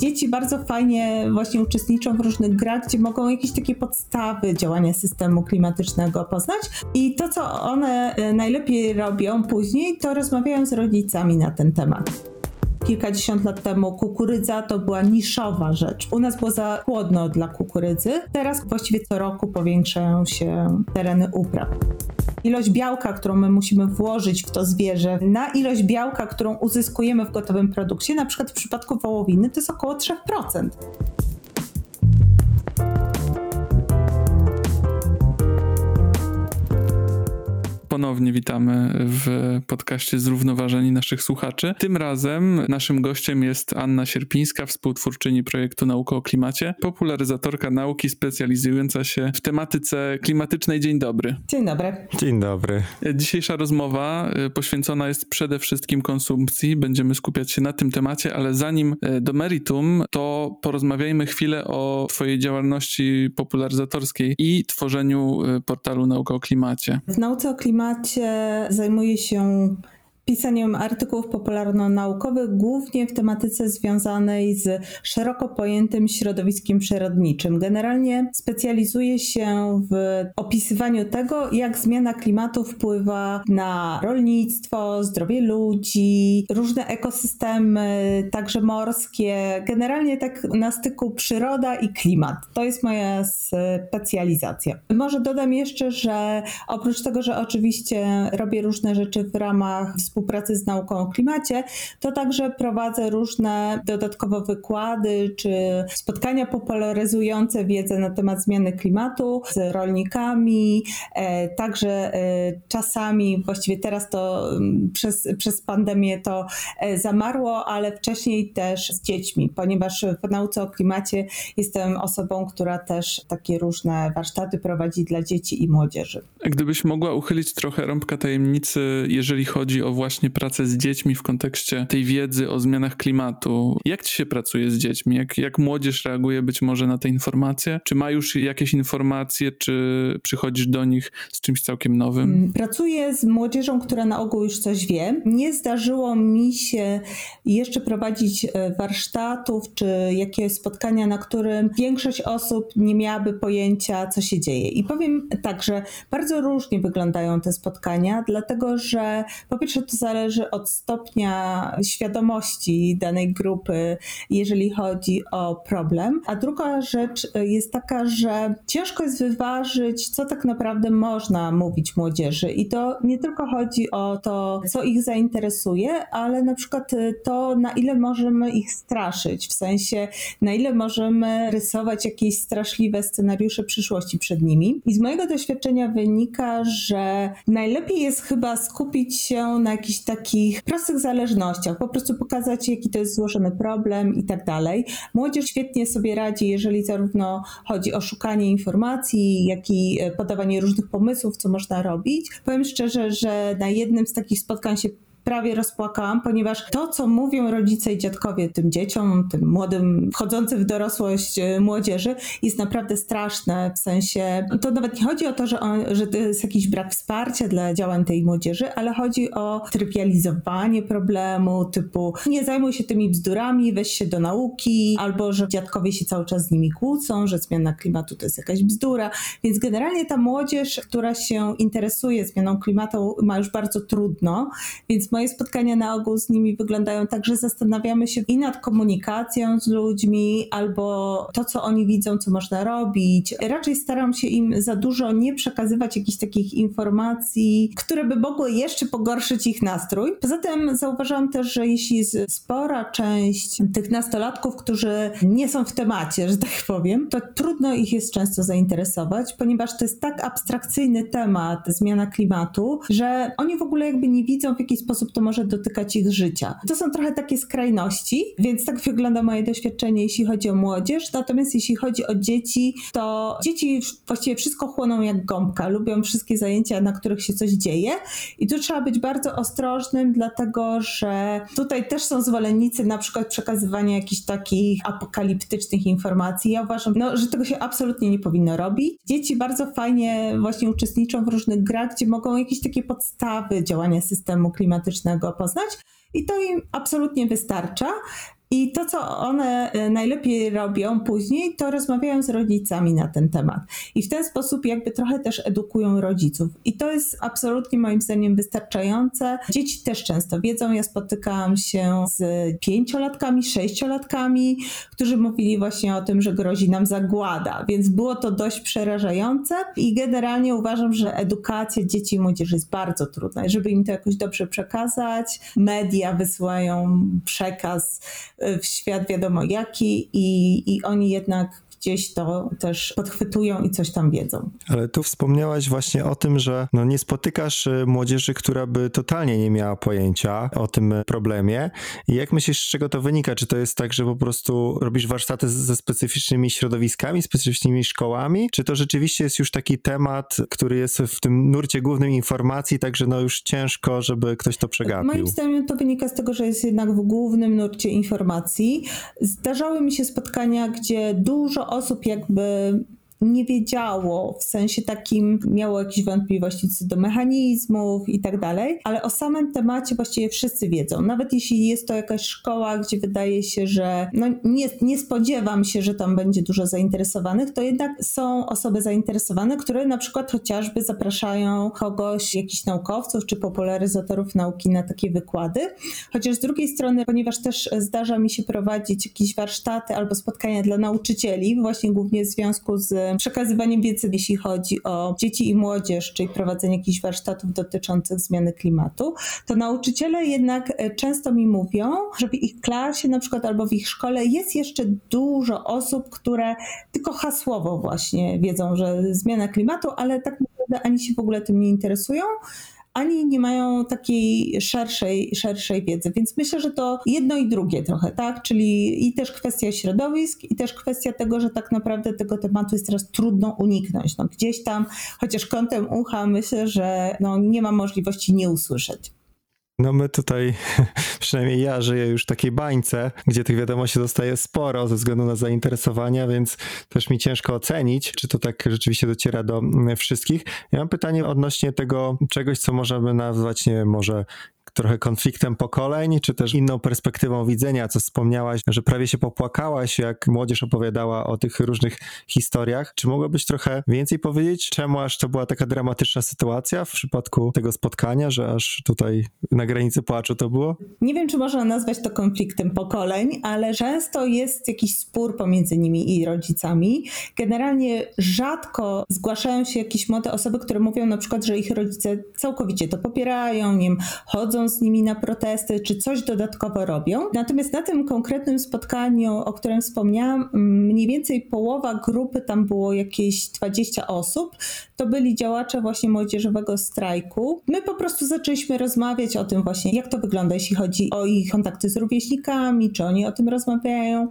Dzieci bardzo fajnie właśnie uczestniczą w różnych grach, gdzie mogą jakieś takie podstawy działania systemu klimatycznego poznać. I to, co one e, najlepiej robią później, to rozmawiają z rodzicami na ten temat kilkadziesiąt lat temu kukurydza to była niszowa rzecz. U nas było za chłodno dla kukurydzy. Teraz właściwie co roku powiększają się tereny upraw. Ilość białka, którą my musimy włożyć w to zwierzę, na ilość białka, którą uzyskujemy w gotowym produkcie, na przykład w przypadku wołowiny, to jest około 3%. Ponownie witamy w podcaście Zrównoważeni naszych słuchaczy. Tym razem naszym gościem jest Anna Sierpińska, współtwórczyni projektu Nauka o Klimacie, popularyzatorka nauki specjalizująca się w tematyce klimatycznej. Dzień dobry. Dzień dobry. Dzień dobry. Dzisiejsza rozmowa y, poświęcona jest przede wszystkim konsumpcji. Będziemy skupiać się na tym temacie, ale zanim y, do meritum, to porozmawiajmy chwilę o Twojej działalności popularyzatorskiej i tworzeniu y, portalu Nauka o Klimacie. W nauce o klimacie temacie zajmuje się pisaniem artykułów popularno-naukowych, głównie w tematyce związanej z szeroko pojętym środowiskiem przyrodniczym. Generalnie specjalizuję się w opisywaniu tego, jak zmiana klimatu wpływa na rolnictwo, zdrowie ludzi, różne ekosystemy, także morskie, generalnie tak na styku przyroda i klimat. To jest moja specjalizacja. Może dodam jeszcze, że oprócz tego, że oczywiście robię różne rzeczy w ramach współpracy współpracy z nauką o klimacie, to także prowadzę różne dodatkowe wykłady czy spotkania popularyzujące wiedzę na temat zmiany klimatu z rolnikami, e, także e, czasami, właściwie teraz to przez, przez pandemię to e, zamarło, ale wcześniej też z dziećmi, ponieważ w nauce o klimacie jestem osobą, która też takie różne warsztaty prowadzi dla dzieci i młodzieży. Gdybyś mogła uchylić trochę rąbka tajemnicy, jeżeli chodzi o właśnie pracę z dziećmi w kontekście tej wiedzy o zmianach klimatu. Jak ci się pracuje z dziećmi? Jak, jak młodzież reaguje być może na te informacje? Czy ma już jakieś informacje, czy przychodzisz do nich z czymś całkiem nowym? Mm, pracuję z młodzieżą, która na ogół już coś wie. Nie zdarzyło mi się jeszcze prowadzić e, warsztatów czy jakieś spotkania, na którym większość osób nie miałaby pojęcia, co się dzieje. I powiem tak, że bardzo różnie wyglądają te spotkania, dlatego że po pierwsze zależy od stopnia świadomości danej grupy, jeżeli chodzi o problem. A druga rzecz jest taka, że ciężko jest wyważyć, co tak naprawdę można mówić młodzieży. I to nie tylko chodzi o to, co ich zainteresuje, ale na przykład to, na ile możemy ich straszyć, w sensie, na ile możemy rysować jakieś straszliwe scenariusze przyszłości przed nimi. I z mojego doświadczenia wynika, że najlepiej jest chyba skupić się na jakichś takich prostych zależnościach, po prostu pokazać, jaki to jest złożony problem i tak dalej. Młodzież świetnie sobie radzi, jeżeli zarówno chodzi o szukanie informacji, jak i e, podawanie różnych pomysłów, co można robić. Powiem szczerze, że na jednym z takich spotkań się prawie rozpłakałam, ponieważ to, co mówią rodzice i dziadkowie tym dzieciom, tym młodym, wchodzącym w dorosłość e, młodzieży, jest naprawdę straszne. W sensie, to nawet nie chodzi o to, że, on, że to jest jakiś brak wsparcia dla działań tej młodzieży, ale chodzi o trywializowanie problemu, typu nie zajmuj się tymi bzdurami, weź się do nauki, albo że dziadkowie się cały czas z nimi kłócą, że zmiana klimatu to jest jakaś bzdura. Więc generalnie ta młodzież, która się interesuje zmianą klimatu, ma już bardzo trudno, więc moje moje spotkania na ogół z nimi wyglądają tak, że zastanawiamy się i nad komunikacją z ludźmi, albo to, co oni widzą, co można robić. Raczej staram się im za dużo nie przekazywać jakichś takich informacji, które by mogły jeszcze pogorszyć ich nastrój. Poza tym zauważam też, że jeśli spora część tych nastolatków, którzy nie są w temacie, że tak powiem, to trudno ich jest często zainteresować, ponieważ to jest tak abstrakcyjny temat, zmiana klimatu, że oni w ogóle jakby nie widzą, w jaki sposób to może dotykać ich życia. To są trochę takie skrajności, więc tak wygląda moje doświadczenie, jeśli chodzi o młodzież. Natomiast jeśli chodzi o dzieci, to dzieci właściwie wszystko chłoną jak gąbka, lubią wszystkie zajęcia, na których się coś dzieje. I tu trzeba być bardzo ostrożnym, dlatego że tutaj też są zwolennicy na przykład przekazywania jakichś takich apokaliptycznych informacji. Ja uważam, no, że tego się absolutnie nie powinno robić. Dzieci bardzo fajnie właśnie uczestniczą w różnych grach, gdzie mogą jakieś takie podstawy działania systemu klimatycznego poznać i to im absolutnie wystarcza. I to, co one e, najlepiej robią później, to rozmawiają z rodzicami na ten temat. I w ten sposób jakby trochę też edukują rodziców. I to jest absolutnie moim zdaniem wystarczające. Dzieci też często wiedzą. Ja spotykałam się z pięciolatkami, sześciolatkami, którzy mówili właśnie o tym, że grozi nam zagłada. Więc było to dość przerażające i generalnie uważam, że edukacja dzieci i młodzieży jest bardzo trudna. Żeby im to jakoś dobrze przekazać, media wysyłają przekaz w świat wiadomo jaki i, i oni jednak gdzieś to też podchwytują i coś tam wiedzą. Ale tu wspomniałaś właśnie o tym, że no nie spotykasz y, młodzieży, która by totalnie nie miała pojęcia o tym problemie. I jak myślisz, z czego to wynika? Czy to jest tak, że po prostu robisz warsztaty ze specyficznymi środowiskami, specyficznymi szkołami? Czy to rzeczywiście jest już taki temat, który jest w tym nurcie głównym informacji, także no już ciężko, żeby ktoś to przegapił? Moim zdaniem to wynika z tego, że jest jednak w głównym nurcie informacji. Zdarzały mi się spotkania, gdzie dużo osób jakby nie wiedziało, w sensie takim miało jakieś wątpliwości co do mechanizmów i tak dalej, ale o samym temacie właściwie wszyscy wiedzą. Nawet jeśli jest to jakaś szkoła, gdzie wydaje się, że no nie, nie spodziewam się, że tam będzie dużo zainteresowanych, to jednak są osoby zainteresowane, które na przykład chociażby zapraszają kogoś, jakichś naukowców czy popularyzatorów nauki na takie wykłady. Chociaż z drugiej strony, ponieważ też zdarza mi się prowadzić jakieś warsztaty albo spotkania dla nauczycieli, właśnie głównie w związku z przekazywaniem wiedzy, jeśli chodzi o dzieci i młodzież, czyli prowadzenie jakichś warsztatów dotyczących zmiany klimatu, to nauczyciele jednak e, często mi mówią, że w ich klasie na przykład albo w ich szkole jest jeszcze dużo osób, które tylko hasłowo właśnie wiedzą, że zmiana klimatu, ale tak naprawdę ani się w ogóle tym nie interesują ani nie mają takiej szerszej, szerszej wiedzy. Więc myślę, że to jedno i drugie trochę, tak? Czyli i też kwestia środowisk, i też kwestia tego, że tak naprawdę tego tematu jest teraz trudno uniknąć. No, gdzieś tam, chociaż kątem ucha, myślę, że no, nie ma możliwości nie usłyszeć. No my tutaj, przynajmniej ja żyję już w takiej bańce, gdzie tych wiadomości zostaje sporo ze względu na zainteresowania, więc też mi ciężko ocenić, czy to tak rzeczywiście dociera do mm, wszystkich. Ja mam pytanie odnośnie tego czegoś, co możemy nazwać, nie wiem, może trochę konfliktem pokoleń, czy też inną perspektywą widzenia, co wspomniałaś, że prawie się popłakałaś, jak młodzież opowiadała o tych różnych historiach. Czy mogłabyś trochę więcej powiedzieć, czemu aż to była taka dramatyczna sytuacja w przypadku tego spotkania, że aż tutaj na granicy płaczu to było? Nie wiem, czy można nazwać to konfliktem pokoleń, ale często jest jakiś spór pomiędzy nimi i rodzicami. Generalnie rzadko zgłaszają się jakieś młode osoby, które mówią na przykład, że ich rodzice całkowicie to popierają, nie wiem, chodzą z nimi na protesty, czy coś dodatkowo robią. Natomiast na tym konkretnym spotkaniu, o którym wspomniałam, mniej więcej połowa grupy, tam było jakieś 20 osób, to byli działacze właśnie młodzieżowego strajku. My po prostu zaczęliśmy rozmawiać o tym właśnie, jak to wygląda, jeśli chodzi o ich kontakty z rówieśnikami, czy oni o tym rozmawiają.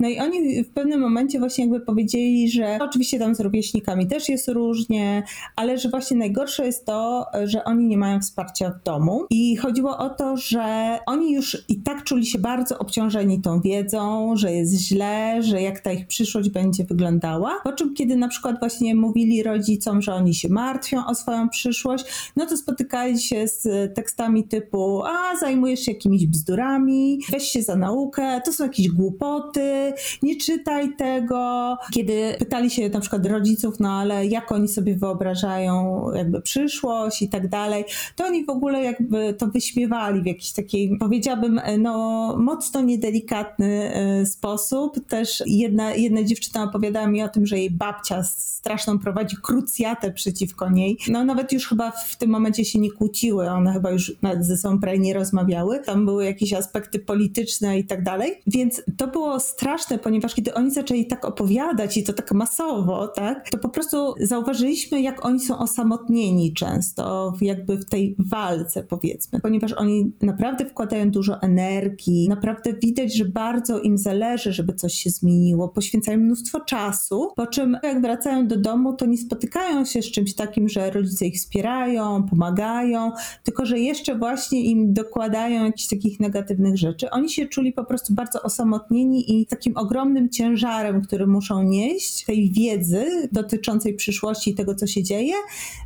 No i oni w pewnym momencie właśnie jakby powiedzieli, że oczywiście tam z rówieśnikami też jest różnie, ale że właśnie najgorsze jest to, że oni nie mają wsparcia w domu i chodziło o to, że oni już i tak czuli się bardzo obciążeni tą wiedzą, że jest źle, że jak ta ich przyszłość będzie wyglądała. Po czym, kiedy na przykład właśnie mówili rodzicom, że oni się martwią o swoją przyszłość, no to spotykali się z tekstami typu: A, zajmujesz się jakimiś bzdurami, weź się za naukę, to są jakieś głupoty, nie czytaj tego. Kiedy pytali się na przykład rodziców, no ale jak oni sobie wyobrażają jakby przyszłość i tak dalej, to oni w ogóle jakby to wyśmiewali w jakiś takiej, powiedziałabym, no mocno niedelikatny e, sposób. Też jedna, jedna dziewczyna opowiadała mi o tym, że jej babcia straszną prowadzi krucjatę przeciwko niej. No nawet już chyba w tym momencie się nie kłóciły, one chyba już ze sobą prawie nie rozmawiały. Tam były jakieś aspekty polityczne i tak dalej. Więc to było straszne, ponieważ kiedy oni zaczęli tak opowiadać i to tak masowo, tak, to po prostu zauważyliśmy, jak oni są osamotnieni często, jakby w tej walce, powiedzmy ponieważ oni naprawdę wkładają dużo energii, naprawdę widać, że bardzo im zależy, żeby coś się zmieniło, poświęcają mnóstwo czasu, po czym jak wracają do domu, to nie spotykają się z czymś takim, że rodzice ich wspierają, pomagają, tylko że jeszcze właśnie im dokładają jakichś takich negatywnych rzeczy. Oni się czuli po prostu bardzo osamotnieni i takim ogromnym ciężarem, który muszą nieść, tej wiedzy dotyczącej przyszłości i tego, co się dzieje,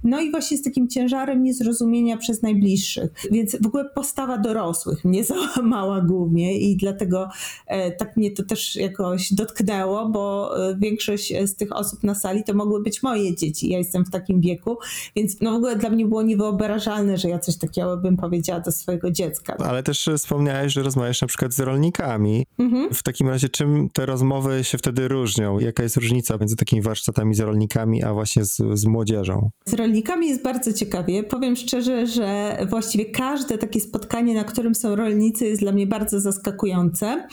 no i właśnie z takim ciężarem niezrozumienia przez najbliższych. Więc Więc w ogóle postawa dorosłych mnie załamała głównie i dlatego e, tak mnie to też jakoś dotknęło, bo e, większość z tych osób na sali to mogły być moje dzieci. Ja jestem w takim wieku, więc no w ogóle dla mnie było niewyobrażalne, że ja coś takiego bym powiedziała do swojego dziecka. Ale też wspomniałeś, że rozmawiasz na przykład z rolnikami. Mhm. W takim razie czym te rozmowy się wtedy różnią? Jaka jest różnica między takimi warsztatami z rolnikami, a właśnie z, z młodzieżą? Z rolnikami jest bardzo ciekawie. Powiem szczerze, że właściwie każde takie spotkanie, na którym są rolnicy, jest dla mnie bardzo zaskakujące.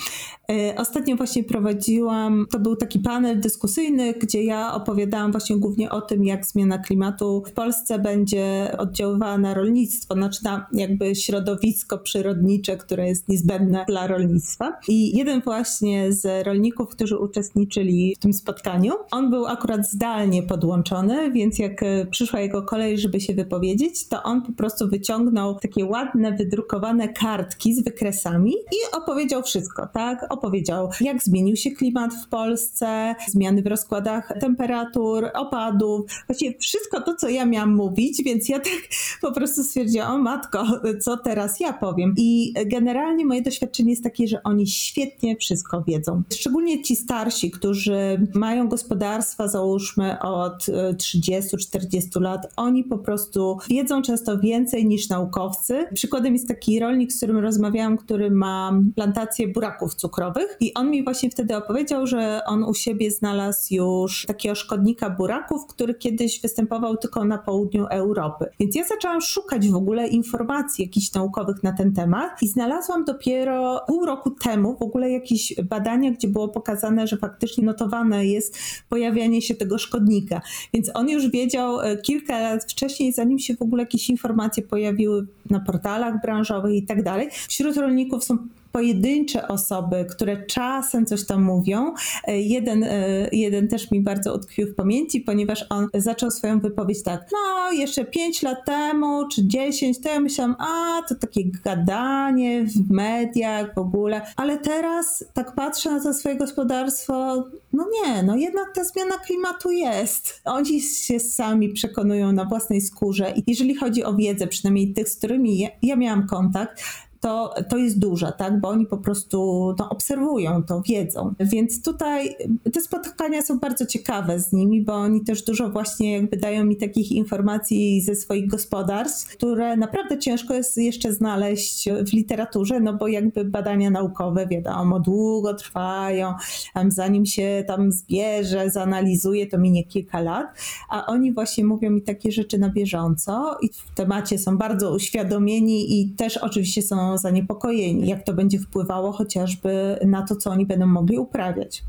E, ostatnio właśnie prowadziłam, to był taki panel dyskusyjny, gdzie ja opowiadałam właśnie głównie o tym, jak zmiana klimatu w Polsce będzie oddziaływała na rolnictwo, znaczy na jakby środowisko przyrodnicze, które jest niezbędne dla rolnictwa. I jeden właśnie z rolników, którzy uczestniczyli w tym spotkaniu, on był akurat zdalnie podłączony, więc jak e, przyszła jego kolej, żeby się wypowiedzieć, to on po prostu wyciągnął takie ładne, wydrukowane kartki z wykresami i opowiedział wszystko, tak? Opowiedział, jak zmienił się klimat w Polsce, zmiany w rozkładach temperatur, opadów, właściwie wszystko to, co ja miałam mówić, więc ja tak po prostu stwierdziłam, o matko, co teraz ja powiem. I generalnie moje doświadczenie jest takie, że oni świetnie wszystko wiedzą. Szczególnie ci starsi, którzy mają gospodarstwa, załóżmy od 30-40 lat, oni po prostu wiedzą często więcej niż naukowcy. Przykładem jest taki rolnik, z którym rozmawiałam, który ma plantację buraków cukrowych i on mi właśnie wtedy opowiedział, że on u siebie znalazł już takiego szkodnika buraków, który kiedyś występował tylko na południu Europy. Więc ja zaczęłam szukać w ogóle informacji jakichś naukowych na ten temat i znalazłam dopiero pół roku temu w ogóle jakieś badania, gdzie było pokazane, że faktycznie notowane jest pojawianie się tego szkodnika. Więc on już wiedział e, kilka lat wcześniej, zanim się w ogóle jakieś informacje pojawiły na portalach branżowych i tak dalej. Wśród rolników są pojedyncze osoby, które czasem coś tam mówią. E, jeden, e, jeden też mi bardzo utkwił w pamięci, ponieważ on zaczął swoją wypowiedź tak, no jeszcze 5 lat temu czy 10, to ja myślałam, a to takie gadanie w mediach w ogóle, ale teraz tak patrzę na to swoje gospodarstwo, no nie, no jednak ta zmiana klimatu jest. Oni się sami przekonują na własnej skórze i jeżeli chodzi o wiedzę, przynajmniej tych, z którymi ja, ja miałam kontakt, to, to jest duża, tak? bo oni po prostu no, obserwują to, wiedzą. Więc tutaj te spotkania są bardzo ciekawe z nimi, bo oni też dużo właśnie jakby dają mi takich informacji ze swoich gospodarstw, które naprawdę ciężko jest jeszcze znaleźć w literaturze, no bo jakby badania naukowe, wiadomo, długo trwają, zanim się tam zbierze, zanalizuje, to minie kilka lat, a oni właśnie mówią mi takie rzeczy na bieżąco i w temacie są bardzo uświadomieni i też oczywiście są zaniepokojeni, jak to będzie wpływało chociażby na to, co oni będą mogli uprawiać.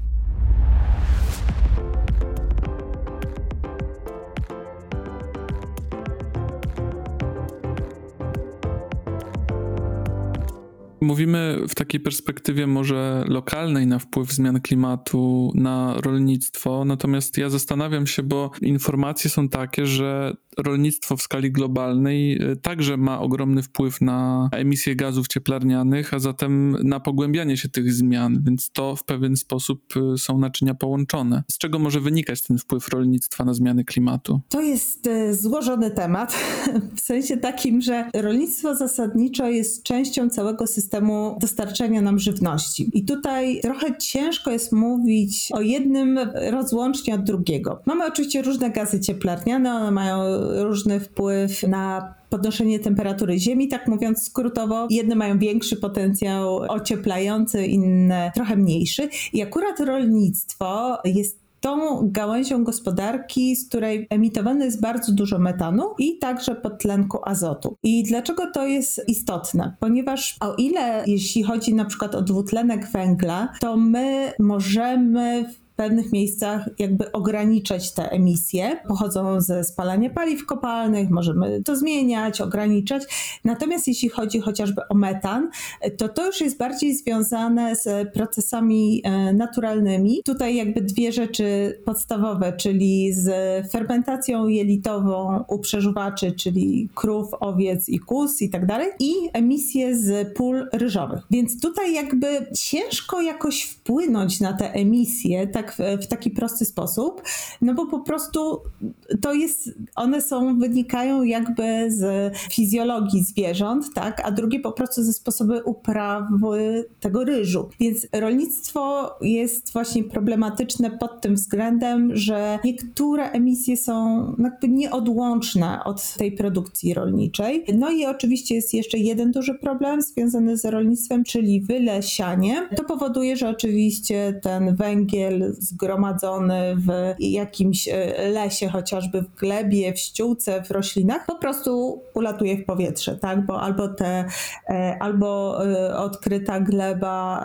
Mówimy w takiej perspektywie może lokalnej na wpływ zmian klimatu na rolnictwo, natomiast ja zastanawiam się, bo informacje są takie, że rolnictwo w skali globalnej y, także ma ogromny wpływ na emisję gazów cieplarnianych, a zatem na pogłębianie się tych zmian, więc to w pewien sposób y, są naczynia połączone. Z czego może wynikać ten wpływ rolnictwa na zmiany klimatu? To jest y, złożony temat, w sensie takim, że rolnictwo zasadniczo jest częścią całego systemu dostarczania nam żywności. I tutaj trochę ciężko jest mówić o jednym rozłącznie od drugiego. Mamy oczywiście różne gazy cieplarniane, one mają różny wpływ na podnoszenie temperatury Ziemi, tak mówiąc skrótowo. Jedne mają większy potencjał ocieplający, inne trochę mniejszy. I akurat rolnictwo jest tą gałęzią gospodarki, z której emitowane jest bardzo dużo metanu i także podtlenku azotu. I dlaczego to jest istotne? Ponieważ o ile jeśli chodzi na przykład o dwutlenek węgla, to my możemy pewnych miejscach jakby ograniczać te emisje. Pochodzą ze spalania paliw kopalnych, możemy to zmieniać, ograniczać. Natomiast jeśli chodzi chociażby o metan, to to już jest bardziej związane z procesami e, naturalnymi. Tutaj jakby dwie rzeczy podstawowe, czyli z fermentacją jelitową u przeżuwaczy, czyli krów, owiec i kus i tak dalej, i emisje z pól ryżowych. Więc tutaj jakby ciężko jakoś wpłynąć na te emisje, tak tak w, taki prosty sposób, no bo po prostu to jest, one są, wynikają jakby z fizjologii zwierząt, tak, a drugie po prostu ze sposobu uprawy tego ryżu. Więc rolnictwo jest właśnie problematyczne pod tym względem, że niektóre emisje są jakby nieodłączne od tej produkcji rolniczej. No i oczywiście jest jeszcze jeden duży problem związany z rolnictwem, czyli wylesianie. To powoduje, że oczywiście ten węgiel zgromadzony w jakimś e, lesie, chociażby w glebie, w ściółce, w roślinach, po prostu ulatuje w powietrze, tak? Bo albo te, e, albo e, odkryta gleba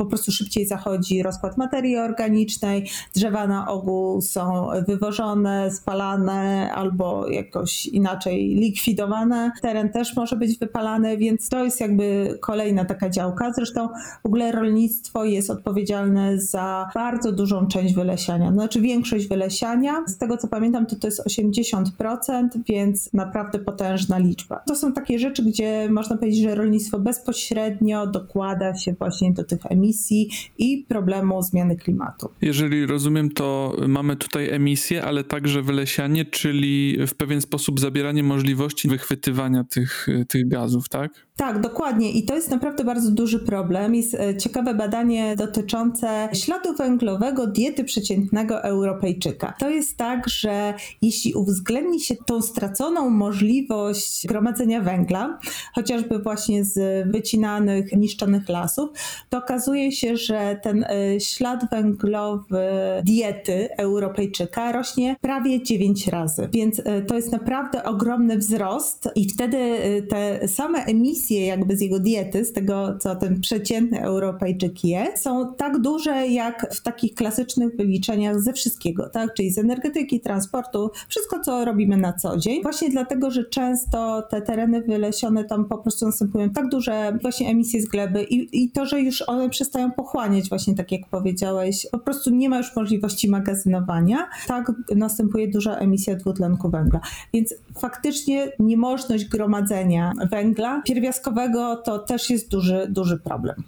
po prostu szybciej zachodzi rozkład materii organicznej, drzewa na ogół są wywożone, spalane albo jakoś inaczej likwidowane. Teren też może być wypalany, więc to jest jakby kolejna taka działka. Zresztą w ogóle rolnictwo jest odpowiedzialne za bardzo dużą część wylesiania, znaczy większość wylesiania. Z tego co pamiętam, to to jest 80%, więc naprawdę potężna liczba. To są takie rzeczy, gdzie można powiedzieć, że rolnictwo bezpośrednio dokłada się właśnie do tych emisji emisji i problemu zmiany klimatu. Jeżeli rozumiem, to mamy tutaj emisję, ale także wylesianie, czyli w pewien sposób zabieranie możliwości wychwytywania tych, tych gazów, tak? Tak, dokładnie. I to jest naprawdę bardzo duży problem. Jest e, ciekawe badanie dotyczące śladu węglowego diety przeciętnego Europejczyka. To jest tak, że jeśli uwzględni się tą straconą możliwość gromadzenia węgla, chociażby właśnie z wycinanych, niszczonych lasów, to okazuje się, że ten e, ślad węglowy diety Europejczyka rośnie prawie 9 razy. Więc e, to jest naprawdę ogromny wzrost i wtedy te same emisje emisje jakby z jego diety, z tego co ten przeciętny Europejczyk je, są tak duże jak w takich klasycznych wyliczeniach ze wszystkiego, tak? Czyli z energetyki, transportu, wszystko co robimy na co dzień. Właśnie dlatego, że często te tereny wylesione tam po prostu następują tak duże właśnie emisje z gleby i, i to, że już one przestają pochłaniać właśnie tak jak powiedziałeś, po prostu nie ma już możliwości magazynowania, tak następuje duża emisja dwutlenku węgla. Więc faktycznie niemożność gromadzenia węgla pierwiastkowego to też jest duży, duży problem.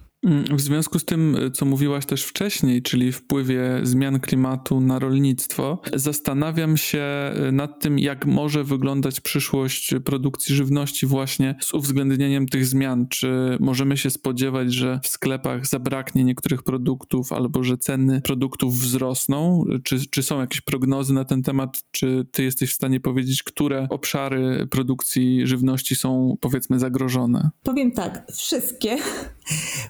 W związku z tym, co mówiłaś też wcześniej, czyli wpływie zmian klimatu na rolnictwo, zastanawiam się nad tym, jak może wyglądać przyszłość produkcji żywności właśnie z uwzględnieniem tych zmian. Czy możemy się spodziewać, że w sklepach zabraknie niektórych produktów albo że ceny produktów wzrosną? Czy, czy są jakieś prognozy na ten temat? Czy ty jesteś w stanie powiedzieć, które obszary produkcji żywności są powiedzmy zagrożone? Powiem tak, wszystkie.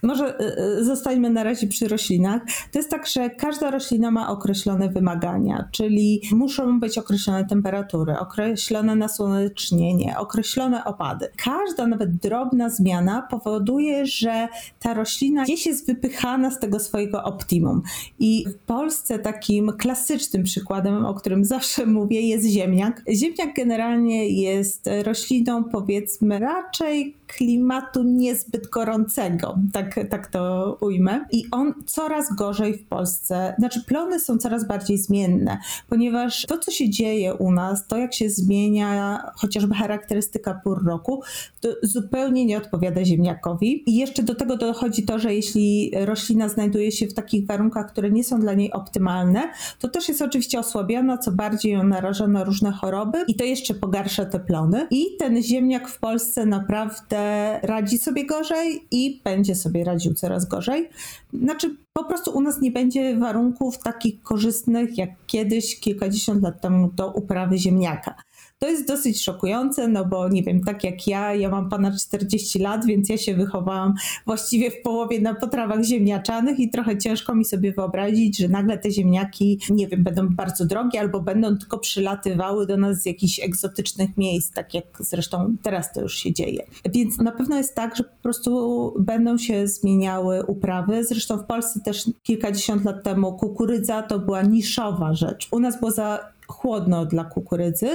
Może y, y, zostańmy na razie przy roślinach. To jest tak, że każda roślina ma określone wymagania, czyli muszą być określone temperatury, określone nasłonecznienie, określone opady. Każda nawet drobna zmiana powoduje, że ta roślina gdzieś jest wypychana z tego swojego optimum. I w Polsce takim klasycznym przykładem, o którym zawsze mówię, jest ziemniak. Ziemniak generalnie jest rośliną, powiedzmy, raczej klimatu niezbyt gorącego, tak, tak to ujmę. I on coraz gorzej w Polsce, znaczy plony są coraz bardziej zmienne, ponieważ to, co się dzieje u nas, to jak się zmienia chociażby charakterystyka pór roku, to zupełnie nie odpowiada ziemniakowi. I jeszcze do tego dochodzi to, że jeśli roślina znajduje się w takich warunkach, które nie są dla niej optymalne, to też jest oczywiście osłabiona, co bardziej ją naraża na różne choroby i to jeszcze pogarsza te plony. I ten ziemniak w Polsce naprawdę radzi sobie gorzej i będzie sobie radził coraz gorzej. Znaczy, po prostu u nas nie będzie warunków takich korzystnych jak kiedyś, kilkadziesiąt lat temu, do uprawy ziemniaka. To jest dosyć szokujące, no bo nie wiem, tak jak ja, ja mam ponad 40 lat, więc ja się wychowałam właściwie w połowie na potrawach ziemniaczanych i trochę ciężko mi sobie wyobrazić, że nagle te ziemniaki, nie wiem, będą bardzo drogie albo będą tylko przylatywały do nas z jakichś egzotycznych miejsc, tak jak zresztą teraz to już się dzieje. Więc na pewno jest tak, że po prostu będą się zmieniały uprawy. Zresztą w Polsce też kilkadziesiąt lat temu kukurydza to była niszowa rzecz. U nas było za chłodno dla kukurydzy.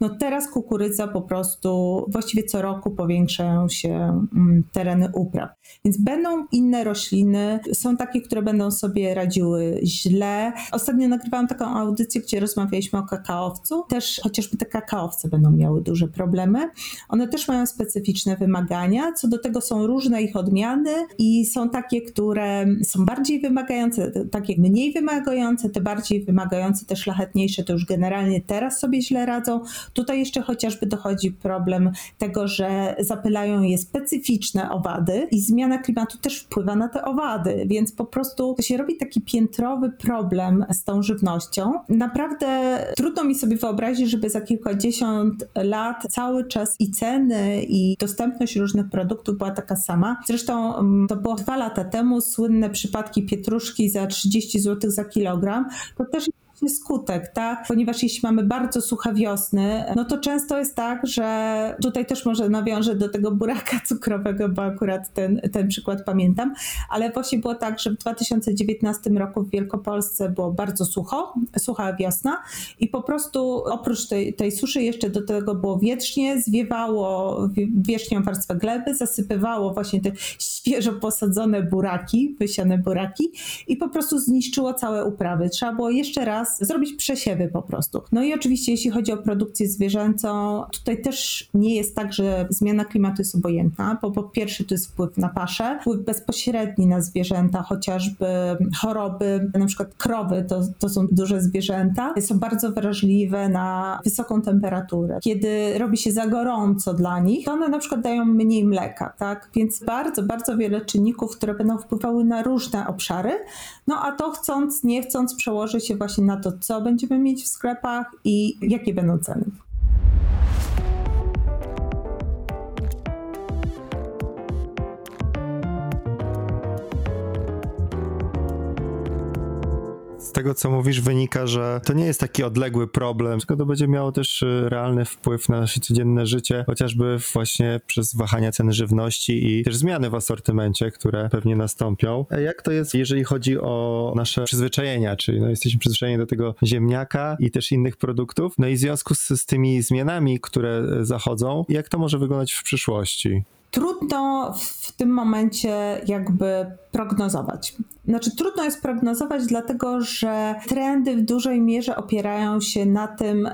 No teraz kukurydza po prostu właściwie co roku powiększają się mm, tereny upraw. Więc będą inne rośliny, są takie, które będą sobie radziły źle. Ostatnio nagrywałam taką audycję, gdzie rozmawialiśmy o kakaowcu. Też chociażby te kakaowce będą miały duże problemy. One też mają specyficzne wymagania. Co do tego są różne ich odmiany i są takie, które są bardziej wymagające, takie mniej wymagające, te bardziej wymagające, te szlachetniejsze to już generalnie teraz sobie źle radzą. Tutaj jeszcze chociażby dochodzi problem tego, że zapylają je specyficzne owady i zmiana klimatu też wpływa na te owady, więc po prostu to się robi taki piętrowy problem z tą żywnością. Naprawdę trudno mi sobie wyobrazić, żeby za kilkadziesiąt lat cały czas i ceny, i dostępność różnych produktów była taka sama. Zresztą mm, to było dwa lata temu, słynne przypadki pietruszki za 30 zł za kilogram. To też skutek, tak? Ponieważ jeśli mamy bardzo suche wiosny, no to często jest tak, że tutaj też może nawiążę do tego buraka cukrowego, bo akurat ten, ten przykład pamiętam, ale właśnie było tak, że w 2019 roku w Wielkopolsce było bardzo sucho, sucha wiosna i po prostu oprócz tej, tej suszy jeszcze do tego było wietrznie, zwiewało wierzchnią warstwę gleby, zasypywało właśnie te świeżo posadzone buraki, wysiane buraki i po prostu zniszczyło całe uprawy. Trzeba było jeszcze raz zrobić przesiewy po prostu. No i oczywiście jeśli chodzi o produkcję zwierzęcą, tutaj też nie jest tak, że zmiana klimatu jest obojętna, bo po pierwsze to jest wpływ na paszę, wpływ bezpośredni na zwierzęta, chociażby choroby, na przykład krowy to, to są duże zwierzęta, są bardzo wrażliwe na wysoką temperaturę. Kiedy robi się za gorąco dla nich, to one na przykład dają mniej mleka, tak? Więc bardzo, bardzo wiele czynników, które będą wpływały na różne obszary, no a to chcąc, nie chcąc przełoży się właśnie na to, co będziemy mieć w sklepach i jakie będą ceny. Tego, co mówisz, wynika, że to nie jest taki odległy problem, tylko to będzie miało też y, realny wpływ na nasze codzienne życie, chociażby właśnie przez wahania ceny żywności i też zmiany w asortymencie, które pewnie nastąpią. A jak to jest, jeżeli chodzi o nasze przyzwyczajenia, czyli no, jesteśmy przyzwyczajeni do tego ziemniaka i też innych produktów, no i w związku z, z tymi zmianami, które zachodzą, jak to może wyglądać w przyszłości? Trudno w tym momencie jakby prognozować. Znaczy, trudno jest prognozować, dlatego że trendy w dużej mierze opierają się na tym,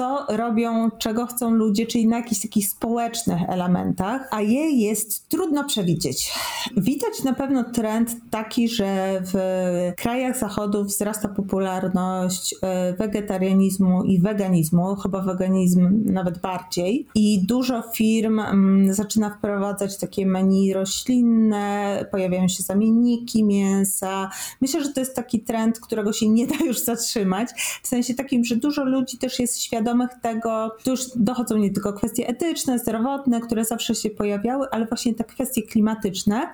co robią, czego chcą ludzie, czyli na jakichś takich społecznych elementach, a je jest trudno przewidzieć. Widać na pewno trend taki, że w krajach zachodu wzrasta popularność e, wegetarianizmu i weganizmu, chyba weganizm nawet bardziej, i dużo firm mm, zaczyna wprowadzać takie menu roślinne, pojawiają się zamienniki mięsa. Myślę, że to jest taki trend, którego się nie da już zatrzymać, w sensie takim, że dużo ludzi też jest świadomych, świadomych tego, tu już dochodzą nie tylko kwestie etyczne, zdrowotne, które zawsze się pojawiały, ale właśnie te kwestie klimatyczne.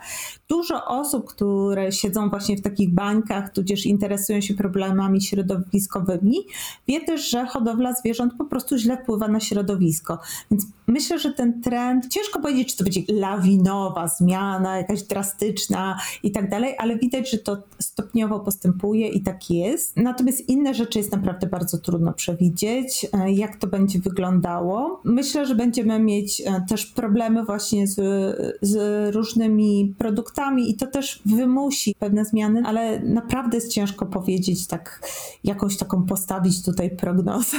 Dużo osób, które siedzą właśnie w takich bańkach, tudzież interesują się problemami środowiskowymi, wie też, że hodowla zwierząt po prostu źle wpływa na środowisko. Więc myślę, że ten trend, ciężko powiedzieć, czy to będzie lawinowa zmiana, jakaś drastyczna i tak dalej, ale widać, że to stopniowo postępuje i tak jest. Natomiast inne rzeczy jest naprawdę bardzo trudno przewidzieć. E, jak to będzie wyglądało. Myślę, że będziemy mieć e, też problemy właśnie z, z różnymi produktami i to też wymusi pewne zmiany, ale naprawdę jest ciężko powiedzieć tak, jakąś taką postawić tutaj prognozę,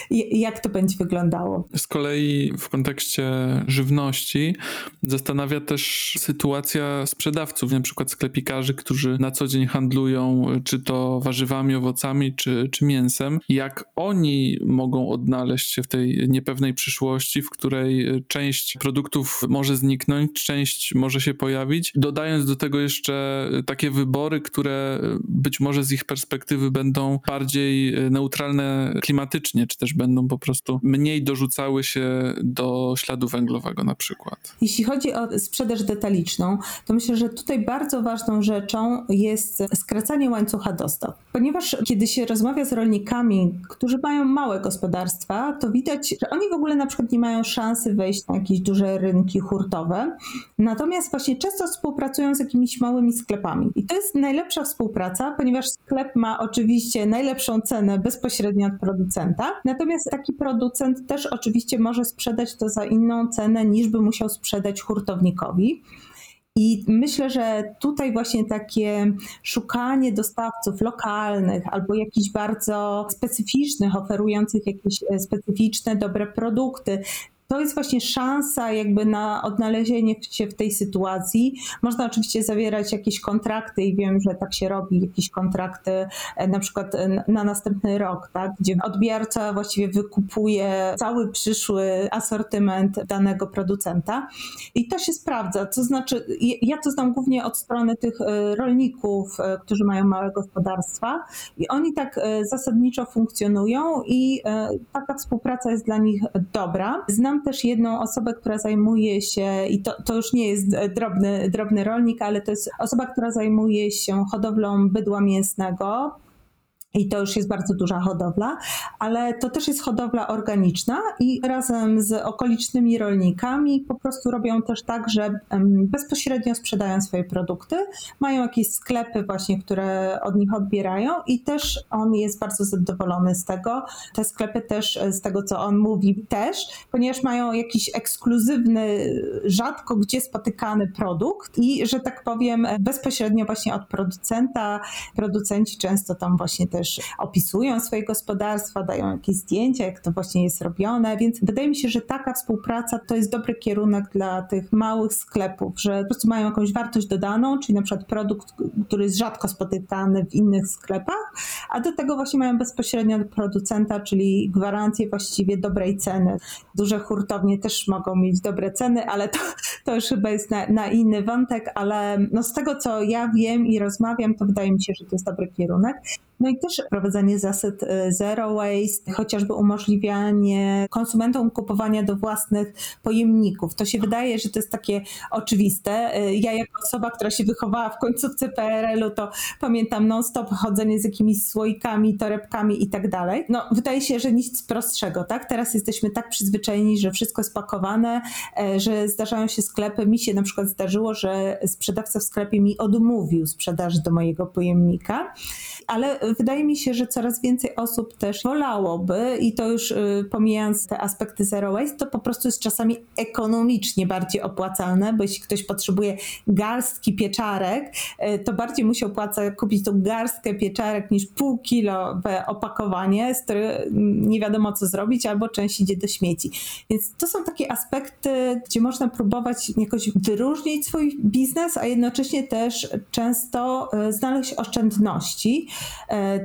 jak to będzie wyglądało. Z kolei w kontekście żywności zastanawia też sytuacja sprzedawców, na przykład sklepikarzy, którzy na co dzień handlują czy to warzywami, owocami, czy, czy mięsem. Jak oni mogą odnaleźć się w tej niepewnej przyszłości, w której e, część produktów może zniknąć, część może się pojawić, dodając do tego jeszcze e, takie wybory, które e, być może z ich perspektywy będą bardziej neutralne klimatycznie, czy też będą po prostu mniej dorzucały się do śladu węglowego na przykład. Jeśli chodzi o sprzedaż detaliczną, to myślę, że tutaj bardzo ważną rzeczą jest skracanie łańcucha dostaw. Ponieważ kiedy się rozmawia z rolnikami, którzy mają małe gospodarstwa, gospodarstwa, to widać, że oni w ogóle na przykład nie mają szansy wejść na jakieś duże rynki hurtowe, natomiast właśnie często współpracują z jakimiś małymi sklepami. I to jest najlepsza współpraca, ponieważ sklep ma oczywiście najlepszą cenę bezpośrednio od producenta, natomiast taki producent też oczywiście może sprzedać to za inną cenę niż by musiał sprzedać hurtownikowi. I myślę, że tutaj właśnie takie szukanie dostawców lokalnych albo jakichś bardzo specyficznych, oferujących jakieś e, specyficzne, dobre produkty, to jest właśnie szansa jakby na odnalezienie się w tej sytuacji. Można oczywiście zawierać jakieś kontrakty i wiem, że tak się robi, jakieś kontrakty e, na przykład e, na następny rok, tak, gdzie odbiorca właściwie wykupuje cały przyszły asortyment danego producenta i to się sprawdza. To znaczy, ja to znam głównie od strony tych e, rolników, którzy mają małe gospodarstwa i oni tak zasadniczo funkcjonują i taka współpraca jest dla nich dobra. Znam też jedną osobę, która zajmuje się, i to, to już nie jest drobny, drobny rolnik, ale to jest osoba, która zajmuje się hodowlą bydła mięsnego i to już jest bardzo duża hodowla, ale to też jest hodowla organiczna i razem z okolicznymi rolnikami po prostu robią też tak, że bezpośrednio sprzedają swoje produkty, mają jakieś sklepy właśnie, które od nich odbierają i też on jest bardzo zadowolony z tego. Te sklepy też z tego, co on mówi też, ponieważ mają jakiś ekskluzywny, rzadko gdzie spotykany produkt i, że tak powiem, bezpośrednio właśnie od producenta. Producenci często tam właśnie też też opisują swoje gospodarstwa, dają jakieś zdjęcia, jak to właśnie jest robione, więc wydaje mi się, że taka współpraca to jest dobry kierunek dla tych małych sklepów, że po prostu mają jakąś wartość dodaną, czyli na przykład produkt, który jest rzadko spotykany w innych sklepach, a do tego właśnie mają bezpośrednio od producenta, czyli gwarancję właściwie dobrej ceny. Duże hurtownie też mogą mieć dobre ceny, ale to, to już chyba jest na, na inny wątek, ale no z tego co ja wiem i rozmawiam, to wydaje mi się, że to jest dobry kierunek. No i też wprowadzanie zasad e, zero waste, chociażby umożliwianie konsumentom kupowania do własnych pojemników. To się wydaje, że to jest takie oczywiste. E, ja jako osoba, która się wychowała w końcówce PRL-u, to pamiętam non-stop chodzenie z jakimiś słoikami, torebkami i tak dalej. No wydaje się, że nic prostszego, tak? Teraz jesteśmy tak przyzwyczajeni, że wszystko jest pakowane, e, że zdarzają się sklepy. Mi się na przykład zdarzyło, że sprzedawca w sklepie mi odmówił sprzedaży do mojego pojemnika, ale wydaje mi się, że coraz więcej osób też wolałoby, i to już y, pomijając te aspekty zero waste, to po prostu jest czasami ekonomicznie bardziej opłacalne, bo jeśli ktoś potrzebuje garstki pieczarek, y, to bardziej mu się opłaca kupić tą garstkę pieczarek niż pół kilo opakowanie, z którym nie wiadomo co zrobić, albo część idzie do śmieci. Więc to są takie aspekty, gdzie można próbować jakoś wyróżnić swój biznes, a jednocześnie też często y, znaleźć oszczędności.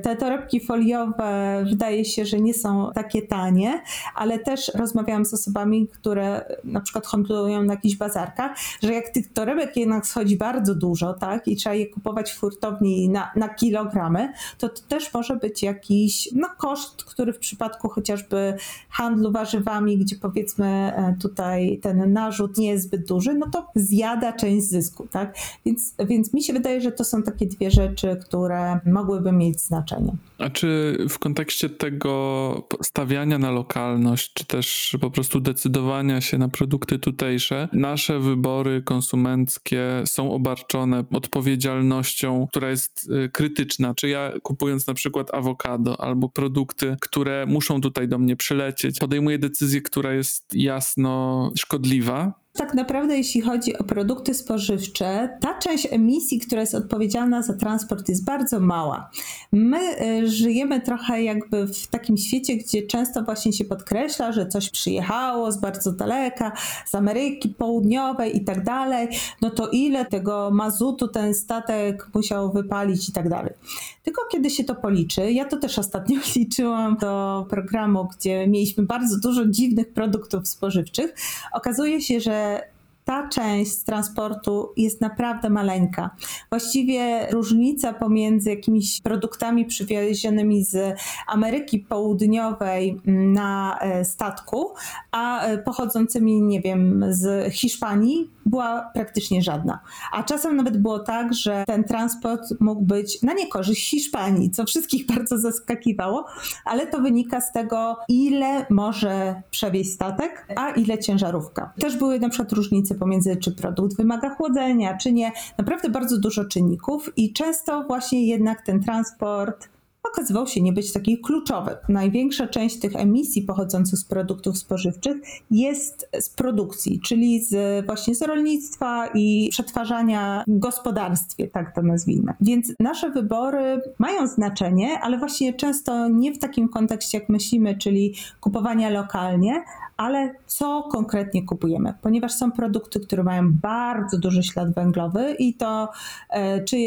Te torebki foliowe wydaje się, że nie są takie tanie, ale też rozmawiałam z osobami, które na przykład handlują na jakichś bazarkach, że jak tych torebek jednak schodzi bardzo dużo, tak, i trzeba je kupować w furtowni na, na kilogramy, to to też może być jakiś no, koszt, który w przypadku chociażby handlu warzywami, gdzie powiedzmy e, tutaj ten narzut nie jest zbyt duży, no to zjada część zysku, tak? Więc, więc mi się wydaje, że to są takie dwie rzeczy, które mogłyby mieć znaczenie. A czy w kontekście tego stawiania na lokalność, czy też po prostu decydowania się na produkty tutejsze, nasze wybory konsumenckie są obarczone odpowiedzialnością, która jest y, krytyczna? Czy ja kupując na przykład awokado albo produkty, które muszą tutaj do mnie przylecieć, podejmuję decyzję, która jest jasno szkodliwa, tak naprawdę, jeśli chodzi o produkty spożywcze, ta część emisji, która jest odpowiedzialna za transport, jest bardzo mała. My y, żyjemy trochę jakby w takim świecie, gdzie często właśnie się podkreśla, że coś przyjechało z bardzo daleka, z Ameryki Południowej i tak dalej, no to ile tego mazutu ten statek musiał wypalić i tak dalej. Tylko kiedy się to policzy, ja to też ostatnio liczyłam do programu, gdzie mieliśmy bardzo dużo dziwnych produktów spożywczych, okazuje się, że uh, ta część transportu jest naprawdę maleńka. Właściwie różnica pomiędzy jakimiś produktami przywiezionymi z Ameryki Południowej na e, statku, a e, pochodzącymi, nie wiem, z Hiszpanii była praktycznie żadna. A czasem nawet było tak, że ten transport mógł być na niekorzyść Hiszpanii, co wszystkich bardzo zaskakiwało, ale to wynika z tego, ile może przewieźć statek, a ile ciężarówka. Też były na przykład różnice pomiędzy, czy produkt wymaga chłodzenia, czy nie. Naprawdę bardzo dużo czynników i często właśnie jednak ten transport okazywał się nie być taki kluczowy. Największa część tych emisji pochodzących z produktów spożywczych jest z produkcji, czyli z, właśnie z rolnictwa i przetwarzania w gospodarstwie, tak to nazwijmy. Więc nasze wybory mają znaczenie, ale właśnie często nie w takim kontekście, jak myślimy, czyli kupowania lokalnie, ale co konkretnie kupujemy, ponieważ są produkty, które mają bardzo duży ślad węglowy i to e, czy,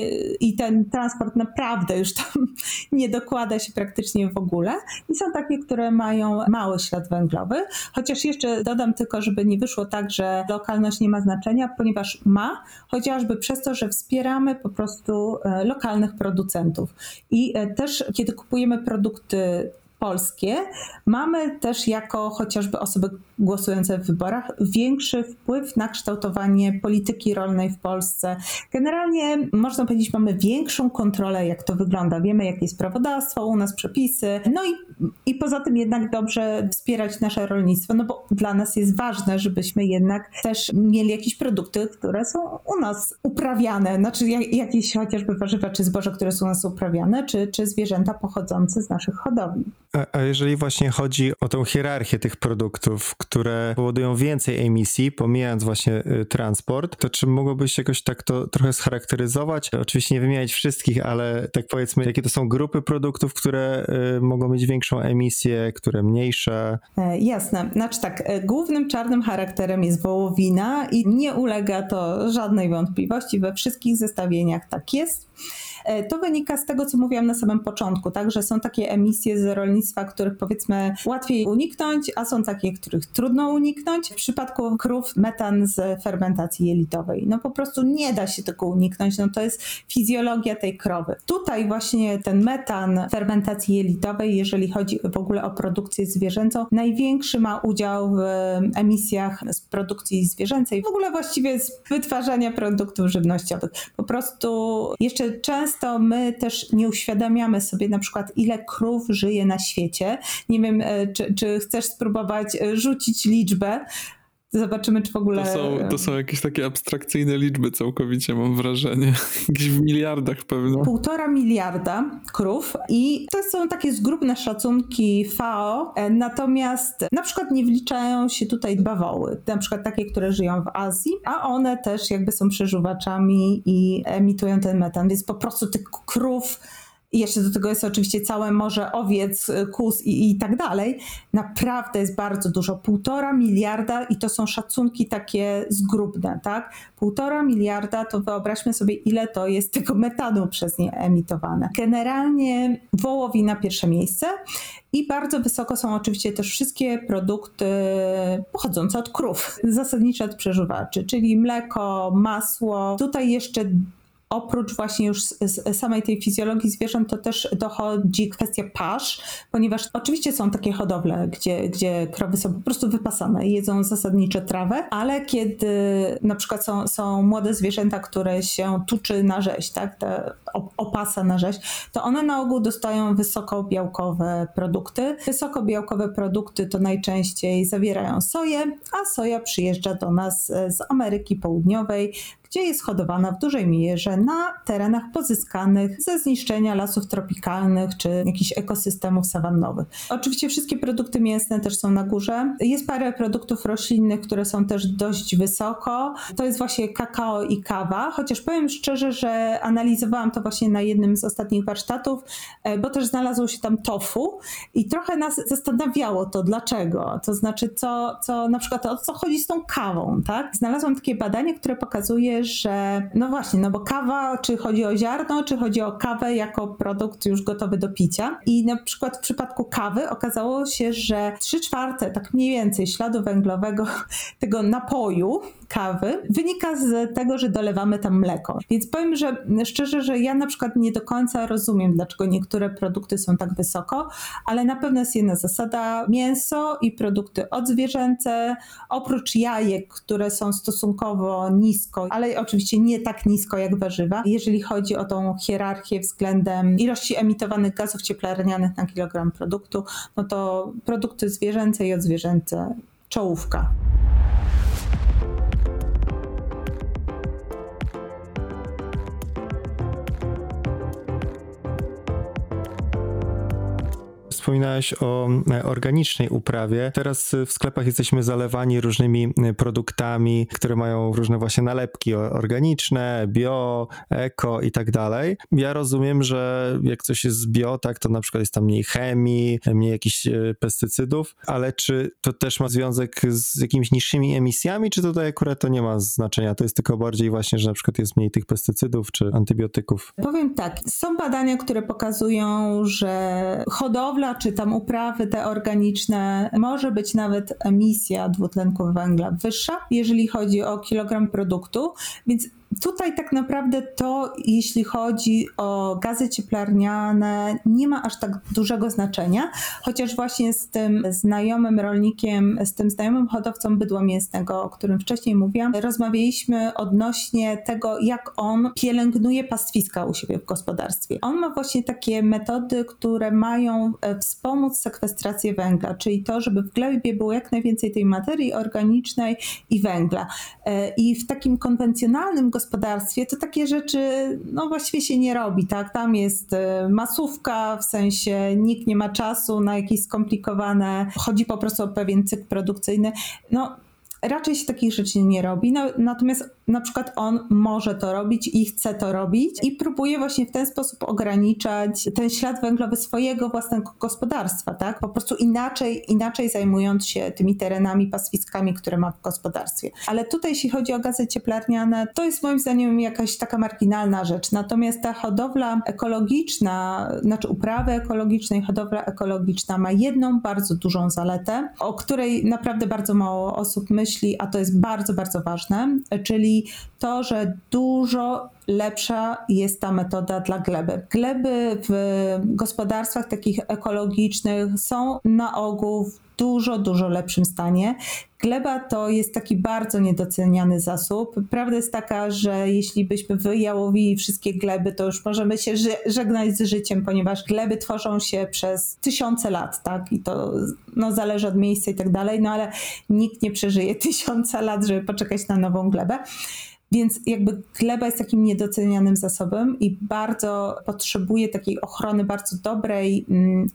i ten transport naprawdę już tam nie dokłada się praktycznie w ogóle. I są takie, które mają mały ślad węglowy, chociaż jeszcze dodam tylko, żeby nie wyszło tak, że lokalność nie ma znaczenia, ponieważ ma, chociażby przez to, że wspieramy po prostu e, lokalnych producentów. I e, też kiedy kupujemy produkty polskie, mamy też jako chociażby osoby głosujące w wyborach większy wpływ na kształtowanie polityki rolnej w Polsce. Generalnie można powiedzieć, mamy większą kontrolę, jak to wygląda. Wiemy, jakie jest prawodawstwo, u nas przepisy. No i, i poza tym jednak dobrze wspierać nasze rolnictwo, no bo dla nas jest ważne, żebyśmy jednak też mieli jakieś produkty, które są u nas uprawiane, znaczy jakieś chociażby warzywa czy zboże, które są u nas uprawiane, czy, czy zwierzęta pochodzące z naszych hodowli. A, a jeżeli właśnie chodzi o tą hierarchię tych produktów, które powodują więcej emisji, pomijając właśnie y, transport, to czy mogłobyś jakoś tak to trochę scharakteryzować? Oczywiście nie wymieniać wszystkich, ale tak powiedzmy, jakie to są grupy produktów, które y, mogą mieć większą emisję, które mniejsze? E, jasne. Znaczy tak, e, głównym czarnym charakterem jest wołowina i nie ulega to żadnej wątpliwości. We wszystkich zestawieniach tak jest. E, to wynika z tego, co mówiłam na samym początku, tak, że są takie emisje z rolnictwa, których powiedzmy łatwiej uniknąć, a są takie, których trudno uniknąć. W przypadku krów metan z fermentacji jelitowej. No po prostu nie da się tego uniknąć, no to jest fizjologia tej krowy. Tutaj właśnie ten metan fermentacji jelitowej, jeżeli chodzi w ogóle o produkcję zwierzęcą, największy ma udział w emisjach z produkcji zwierzęcej, w ogóle właściwie z wytwarzania produktów żywnościowych. Po prostu jeszcze często często my też nie uświadamiamy sobie na przykład, ile krów żyje na świecie. Nie wiem, e, czy, czy chcesz spróbować e, rzucić liczbę, Zobaczymy, czy w ogóle. To są, to są jakieś takie abstrakcyjne liczby, całkowicie mam wrażenie. Jakieś w miliardach pewno. Półtora miliarda krów, i to są takie zgrubne szacunki FAO. E, natomiast na przykład nie wliczają się tutaj bawoły, na przykład takie, które żyją w Azji, a one też jakby są przeżuwaczami i emitują ten metan, więc po prostu tych krów i jeszcze do tego jest oczywiście całe morze owiec, y, kus i, i tak dalej. Naprawdę jest bardzo dużo. Półtora miliarda i to są szacunki takie zgrubne, tak? Półtora miliarda to wyobraźmy sobie, ile to jest tego metanu przez nie emitowane. Generalnie wołowina pierwsze miejsce i bardzo wysoko są oczywiście też wszystkie produkty pochodzące od krów, zasadniczo od przeżuwaczy, czyli mleko, masło. Tutaj jeszcze oprócz właśnie już samej tej fizjologii zwierząt, to też dochodzi kwestia pasz, ponieważ oczywiście są takie hodowle, gdzie, gdzie krowy są po prostu wypasane i jedzą zasadnicze trawę, ale kiedy na przykład są, są młode zwierzęta, które się tuczy na rzeź, tak, te opasa na rzeź, to one na ogół dostają wysokobiałkowe produkty. Wysokobiałkowe produkty to najczęściej zawierają soję, a soja przyjeżdża do nas z Ameryki Południowej, gdzie jest hodowana w dużej mierze na terenach pozyskanych ze zniszczenia lasów tropikalnych czy jakichś ekosystemów sawannowych. Oczywiście wszystkie produkty mięsne też są na górze. Jest parę produktów roślinnych, które są też dość wysoko. To jest właśnie kakao i kawa, chociaż powiem szczerze, że analizowałam to właśnie na jednym z ostatnich warsztatów, e, bo też znalazło się tam tofu i trochę nas zastanawiało to, dlaczego. To znaczy, co, co na przykład o co chodzi z tą kawą, tak? Znalazłam takie badanie, które pokazuje, że no właśnie, no bo kawa, czy chodzi o ziarno, czy chodzi o kawę jako produkt już gotowy do picia. I na przykład w przypadku kawy okazało się, że 3 czwarte, tak mniej więcej, śladu węglowego tego napoju kawy wynika z tego, że dolewamy tam mleko. Więc powiem, że szczerze, że ja na przykład nie do końca rozumiem, dlaczego niektóre produkty są tak wysoko, ale na pewno jest jedna zasada: mięso i produkty odzwierzęce, oprócz jajek, które są stosunkowo nisko, ale oczywiście nie tak nisko jak warzywa, jeżeli chodzi o tą hierarchię względem ilości emitowanych gazów cieplarnianych na kilogram produktu, no to produkty zwierzęce i odzwierzęce czołówka. Wspominałeś o e, organicznej uprawie. Teraz w sklepach jesteśmy zalewani różnymi e, produktami, które mają różne właśnie nalepki organiczne, bio, eko i tak dalej. Ja rozumiem, że jak coś jest bio, tak, to na przykład jest tam mniej chemii, mniej jakichś e, pestycydów, ale czy to też ma związek z jakimiś niższymi emisjami, czy tutaj akurat to nie ma znaczenia? To jest tylko bardziej właśnie, że na przykład jest mniej tych pestycydów czy antybiotyków? Powiem tak, są badania, które pokazują, że hodowla czy tam uprawy te organiczne, może być nawet emisja dwutlenku węgla wyższa, jeżeli chodzi o kilogram produktu, więc Tutaj tak naprawdę to, jeśli chodzi o gazy cieplarniane, nie ma aż tak dużego znaczenia, chociaż właśnie z tym znajomym rolnikiem, z tym znajomym hodowcą bydła mięsnego, o którym wcześniej mówiłam, rozmawialiśmy odnośnie tego, jak on pielęgnuje pastwiska u siebie w gospodarstwie. On ma właśnie takie metody, które mają e, wspomóc sekwestrację węgla, czyli to, żeby w glebie było jak najwięcej tej materii organicznej i węgla. E, I w takim konwencjonalnym gospodarstwie, to takie rzeczy no właściwie się nie robi, tak? Tam jest e, masówka, w sensie nikt nie ma czasu na jakieś skomplikowane, chodzi po prostu o pewien cykl produkcyjny. No raczej się takich rzeczy nie robi, no, natomiast na przykład on może to robić i chce to robić i próbuje właśnie w ten sposób ograniczać ten ślad węglowy swojego własnego gospodarstwa, tak? Po prostu inaczej, inaczej zajmując się tymi terenami, pastwiskami, które ma w gospodarstwie. Ale tutaj, jeśli chodzi o gazy cieplarniane, to jest moim zdaniem jakaś taka marginalna rzecz. Natomiast ta hodowla ekologiczna, znaczy uprawy ekologiczne i hodowla ekologiczna ma jedną bardzo dużą zaletę, o której naprawdę bardzo mało osób myśli, a to jest bardzo, bardzo ważne, czyli to, że dużo lepsza jest ta metoda dla gleby. Gleby w gospodarstwach takich ekologicznych są na ogół dużo, dużo lepszym stanie. Gleba to jest taki bardzo niedoceniany zasób. Prawda jest taka, że jeśli byśmy wyjałowili wszystkie gleby, to już możemy się żegnać z życiem, ponieważ gleby tworzą się przez tysiące lat, tak? I to no, zależy od miejsca i tak dalej, no ale nikt nie przeżyje tysiąca lat, żeby poczekać na nową glebę. Więc jakby gleba jest takim niedocenianym zasobem i bardzo potrzebuje takiej ochrony bardzo dobrej, mm,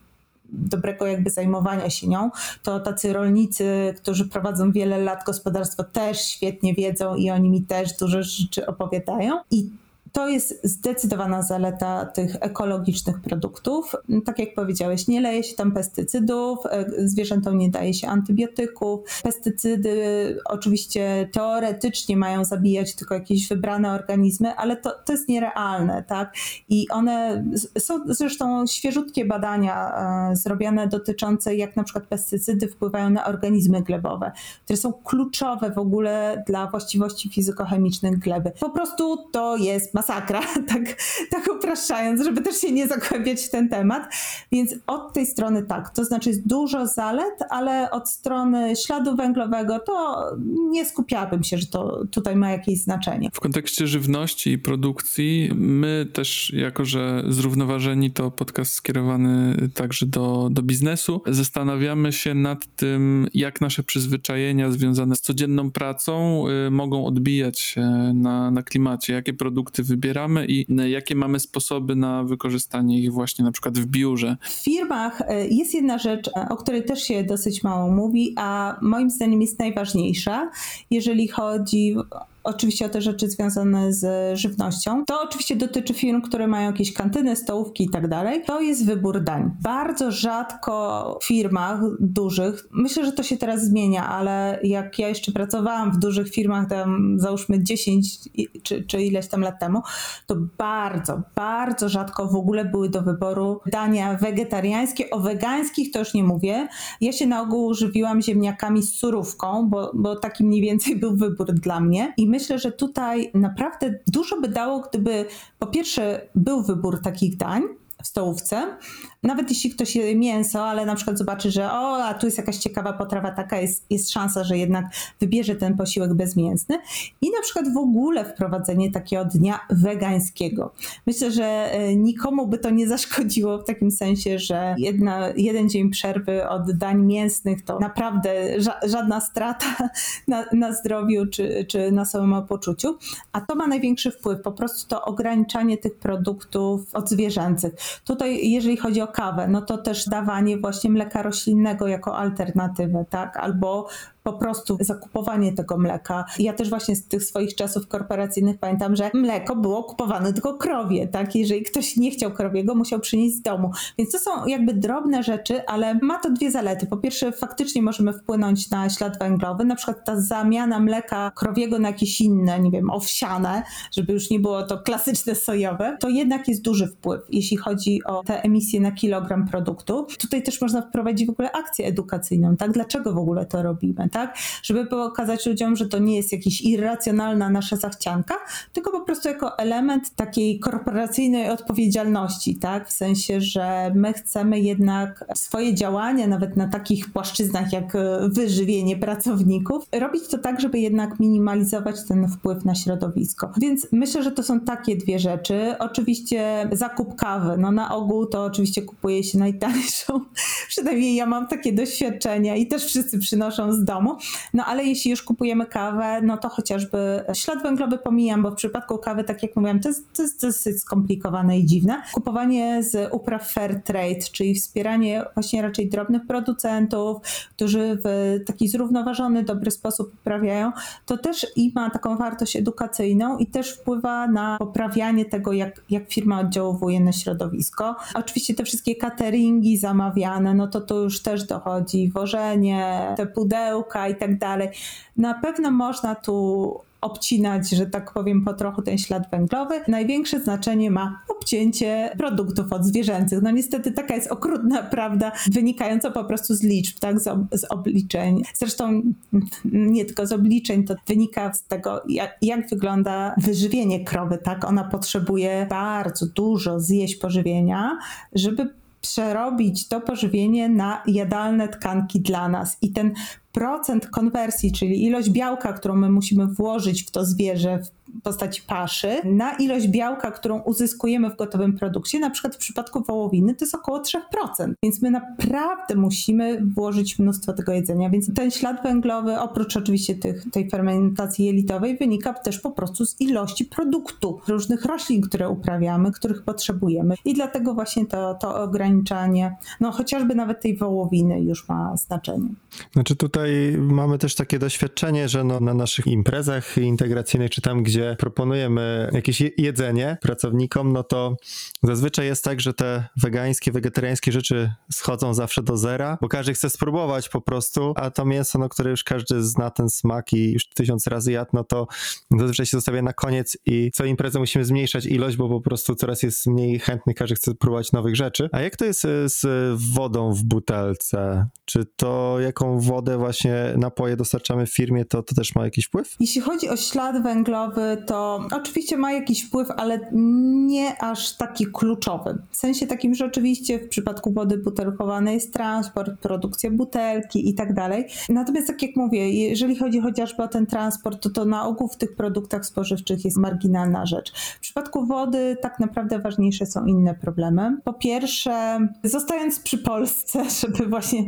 dobrego jakby zajmowania się nią, to tacy rolnicy, którzy prowadzą wiele lat gospodarstwo też świetnie wiedzą i oni mi też dużo rzeczy opowiadają. I to jest zdecydowana zaleta tych ekologicznych produktów. Tak jak powiedziałeś, nie leje się tam pestycydów, e, zwierzętom nie daje się antybiotyków. Pestycydy oczywiście teoretycznie mają zabijać tylko jakieś wybrane organizmy, ale to, to jest nierealne, tak? I one są zresztą świeżutkie badania e, zrobione dotyczące jak na przykład pestycydy wpływają na organizmy glebowe, które są kluczowe w ogóle dla właściwości fizykochemicznych gleby. Po prostu to jest masakra, tak, tak upraszczając, żeby też się nie zagłębiać w ten temat. Więc od tej strony tak, to znaczy jest dużo zalet, ale od strony śladu węglowego to nie skupiałabym się, że to tutaj ma jakieś znaczenie. W kontekście żywności i produkcji, my też, jako że zrównoważeni to podcast skierowany także do, do biznesu, zastanawiamy się nad tym, jak nasze przyzwyczajenia związane z codzienną pracą y, mogą odbijać się na, na klimacie, jakie produkty wybieramy i jakie mamy sposoby na wykorzystanie ich właśnie na przykład w biurze. W firmach e, jest jedna rzecz, e, o której też się dosyć mało mówi, a moim zdaniem jest najważniejsza, jeżeli chodzi oczywiście o te rzeczy związane z żywnością. To oczywiście dotyczy firm, które mają jakieś kantyny, stołówki i tak dalej. To jest wybór dań. Bardzo rzadko w firmach dużych, myślę, że to się teraz zmienia, ale jak ja jeszcze pracowałam w dużych firmach, tam załóżmy 10 czy, czy ileś tam lat temu, to bardzo, bardzo rzadko w ogóle były do wyboru dania wegetariańskie. O wegańskich to już nie mówię. Ja się na ogół żywiłam ziemniakami z surówką, bo, bo taki mniej więcej był wybór dla mnie. I myślę, że tutaj naprawdę dużo by dało, gdyby po pierwsze był wybór takich dań, w stołówce, nawet jeśli ktoś je mięso, ale na przykład zobaczy, że o, a tu jest jakaś ciekawa potrawa, taka jest, jest szansa, że jednak wybierze ten posiłek bezmięsny. I na przykład w ogóle wprowadzenie takiego dnia wegańskiego. Myślę, że e, nikomu by to nie zaszkodziło w takim sensie, że jedna, jeden dzień przerwy od dań mięsnych to naprawdę ża żadna strata na, na zdrowiu czy, czy na samopoczuciu. A to ma największy wpływ, po prostu to ograniczanie tych produktów odzwierzęcych. Tutaj, jeżeli chodzi o kawę, no to też dawanie właśnie mleka roślinnego jako alternatywę, tak? Albo po prostu zakupowanie tego mleka. Ja też właśnie z tych swoich czasów korporacyjnych pamiętam, że mleko było kupowane tylko krowie, tak? Jeżeli ktoś nie chciał krowiego, musiał przynieść z domu. Więc to są jakby drobne rzeczy, ale ma to dwie zalety. Po pierwsze, faktycznie możemy wpłynąć na ślad węglowy, na przykład ta zamiana mleka krowiego na jakieś inne, nie wiem, owsiane, żeby już nie było to klasyczne sojowe, to jednak jest duży wpływ, jeśli chodzi o te emisje na kilogram produktu. Tutaj też można wprowadzić w ogóle akcję edukacyjną, tak? Dlaczego w ogóle to robimy? Tak? Żeby pokazać ludziom, że to nie jest jakaś irracjonalna nasza zachcianka, tylko po prostu jako element takiej korporacyjnej odpowiedzialności, tak? W sensie, że my chcemy jednak swoje działania, nawet na takich płaszczyznach jak e, wyżywienie pracowników, robić to tak, żeby jednak minimalizować ten wpływ na środowisko. Więc myślę, że to są takie dwie rzeczy. Oczywiście zakup kawy, no na ogół to oczywiście kupuje się najtańszą. Przynajmniej ja mam takie doświadczenia i też wszyscy przynoszą z domu domu. No ale jeśli już kupujemy kawę, no to chociażby ślad węglowy pomijam, bo w przypadku kawy, tak jak mówiłam, to jest, to jest dosyć skomplikowane i dziwne. Kupowanie z upraw fair trade, czyli wspieranie właśnie raczej drobnych producentów, którzy w taki zrównoważony, dobry sposób uprawiają, to też i ma taką wartość edukacyjną i też wpływa na poprawianie tego, jak, jak firma oddziałuje na środowisko. Oczywiście te wszystkie cateringi zamawiane, no to tu już też dochodzi wożenie, te pudełka, i tak dalej. Na pewno można tu obcinać, że tak powiem, po trochu ten ślad węglowy. Największe znaczenie ma obcięcie produktów odzwierzęcych. No niestety taka jest okrutna prawda, wynikająca po prostu z liczb, tak, z, ob z obliczeń. Zresztą nie tylko z obliczeń, to wynika z tego, jak, jak wygląda wyżywienie krowy, tak. Ona potrzebuje bardzo dużo zjeść pożywienia, żeby przerobić to pożywienie na jadalne tkanki dla nas. I ten procent konwersji, czyli ilość białka, którą my musimy włożyć w to zwierzę w postaci paszy, na ilość białka, którą uzyskujemy w gotowym produkcie, na przykład w przypadku wołowiny, to jest około 3%. Więc my naprawdę musimy włożyć mnóstwo tego jedzenia. Więc ten ślad węglowy, oprócz oczywiście tych, tej fermentacji jelitowej, wynika też po prostu z ilości produktu, różnych roślin, które uprawiamy, których potrzebujemy. I dlatego właśnie to, to ograniczanie, no chociażby nawet tej wołowiny już ma znaczenie. Znaczy tutaj tutaj mamy też takie doświadczenie, że no, na naszych imprezach integracyjnych, czy tam, gdzie proponujemy jakieś jedzenie pracownikom, no to zazwyczaj jest tak, że te wegańskie, wegetariańskie rzeczy schodzą zawsze do zera, bo każdy chce spróbować po prostu, a to mięso, no, które już każdy zna ten smak i już tysiąc razy jadł, no to zazwyczaj się zostawia na koniec i co imprezę musimy zmniejszać ilość, bo po prostu coraz jest mniej chętnych, każdy chce próbować nowych rzeczy. A jak to jest z wodą w butelce? Czy to jaką wodę właśnie właśnie napoje dostarczamy w firmie, to, to też ma jakiś wpływ? Jeśli chodzi o ślad węglowy, to oczywiście ma jakiś wpływ, ale nie aż taki kluczowy. W sensie takim, że oczywiście w przypadku wody butelkowanej jest transport, produkcja butelki i tak dalej. Natomiast tak jak mówię, jeżeli chodzi chociażby o ten transport, to to na ogół w tych produktach spożywczych jest marginalna rzecz. W przypadku wody tak naprawdę ważniejsze są inne problemy. Po pierwsze, zostając przy Polsce, żeby właśnie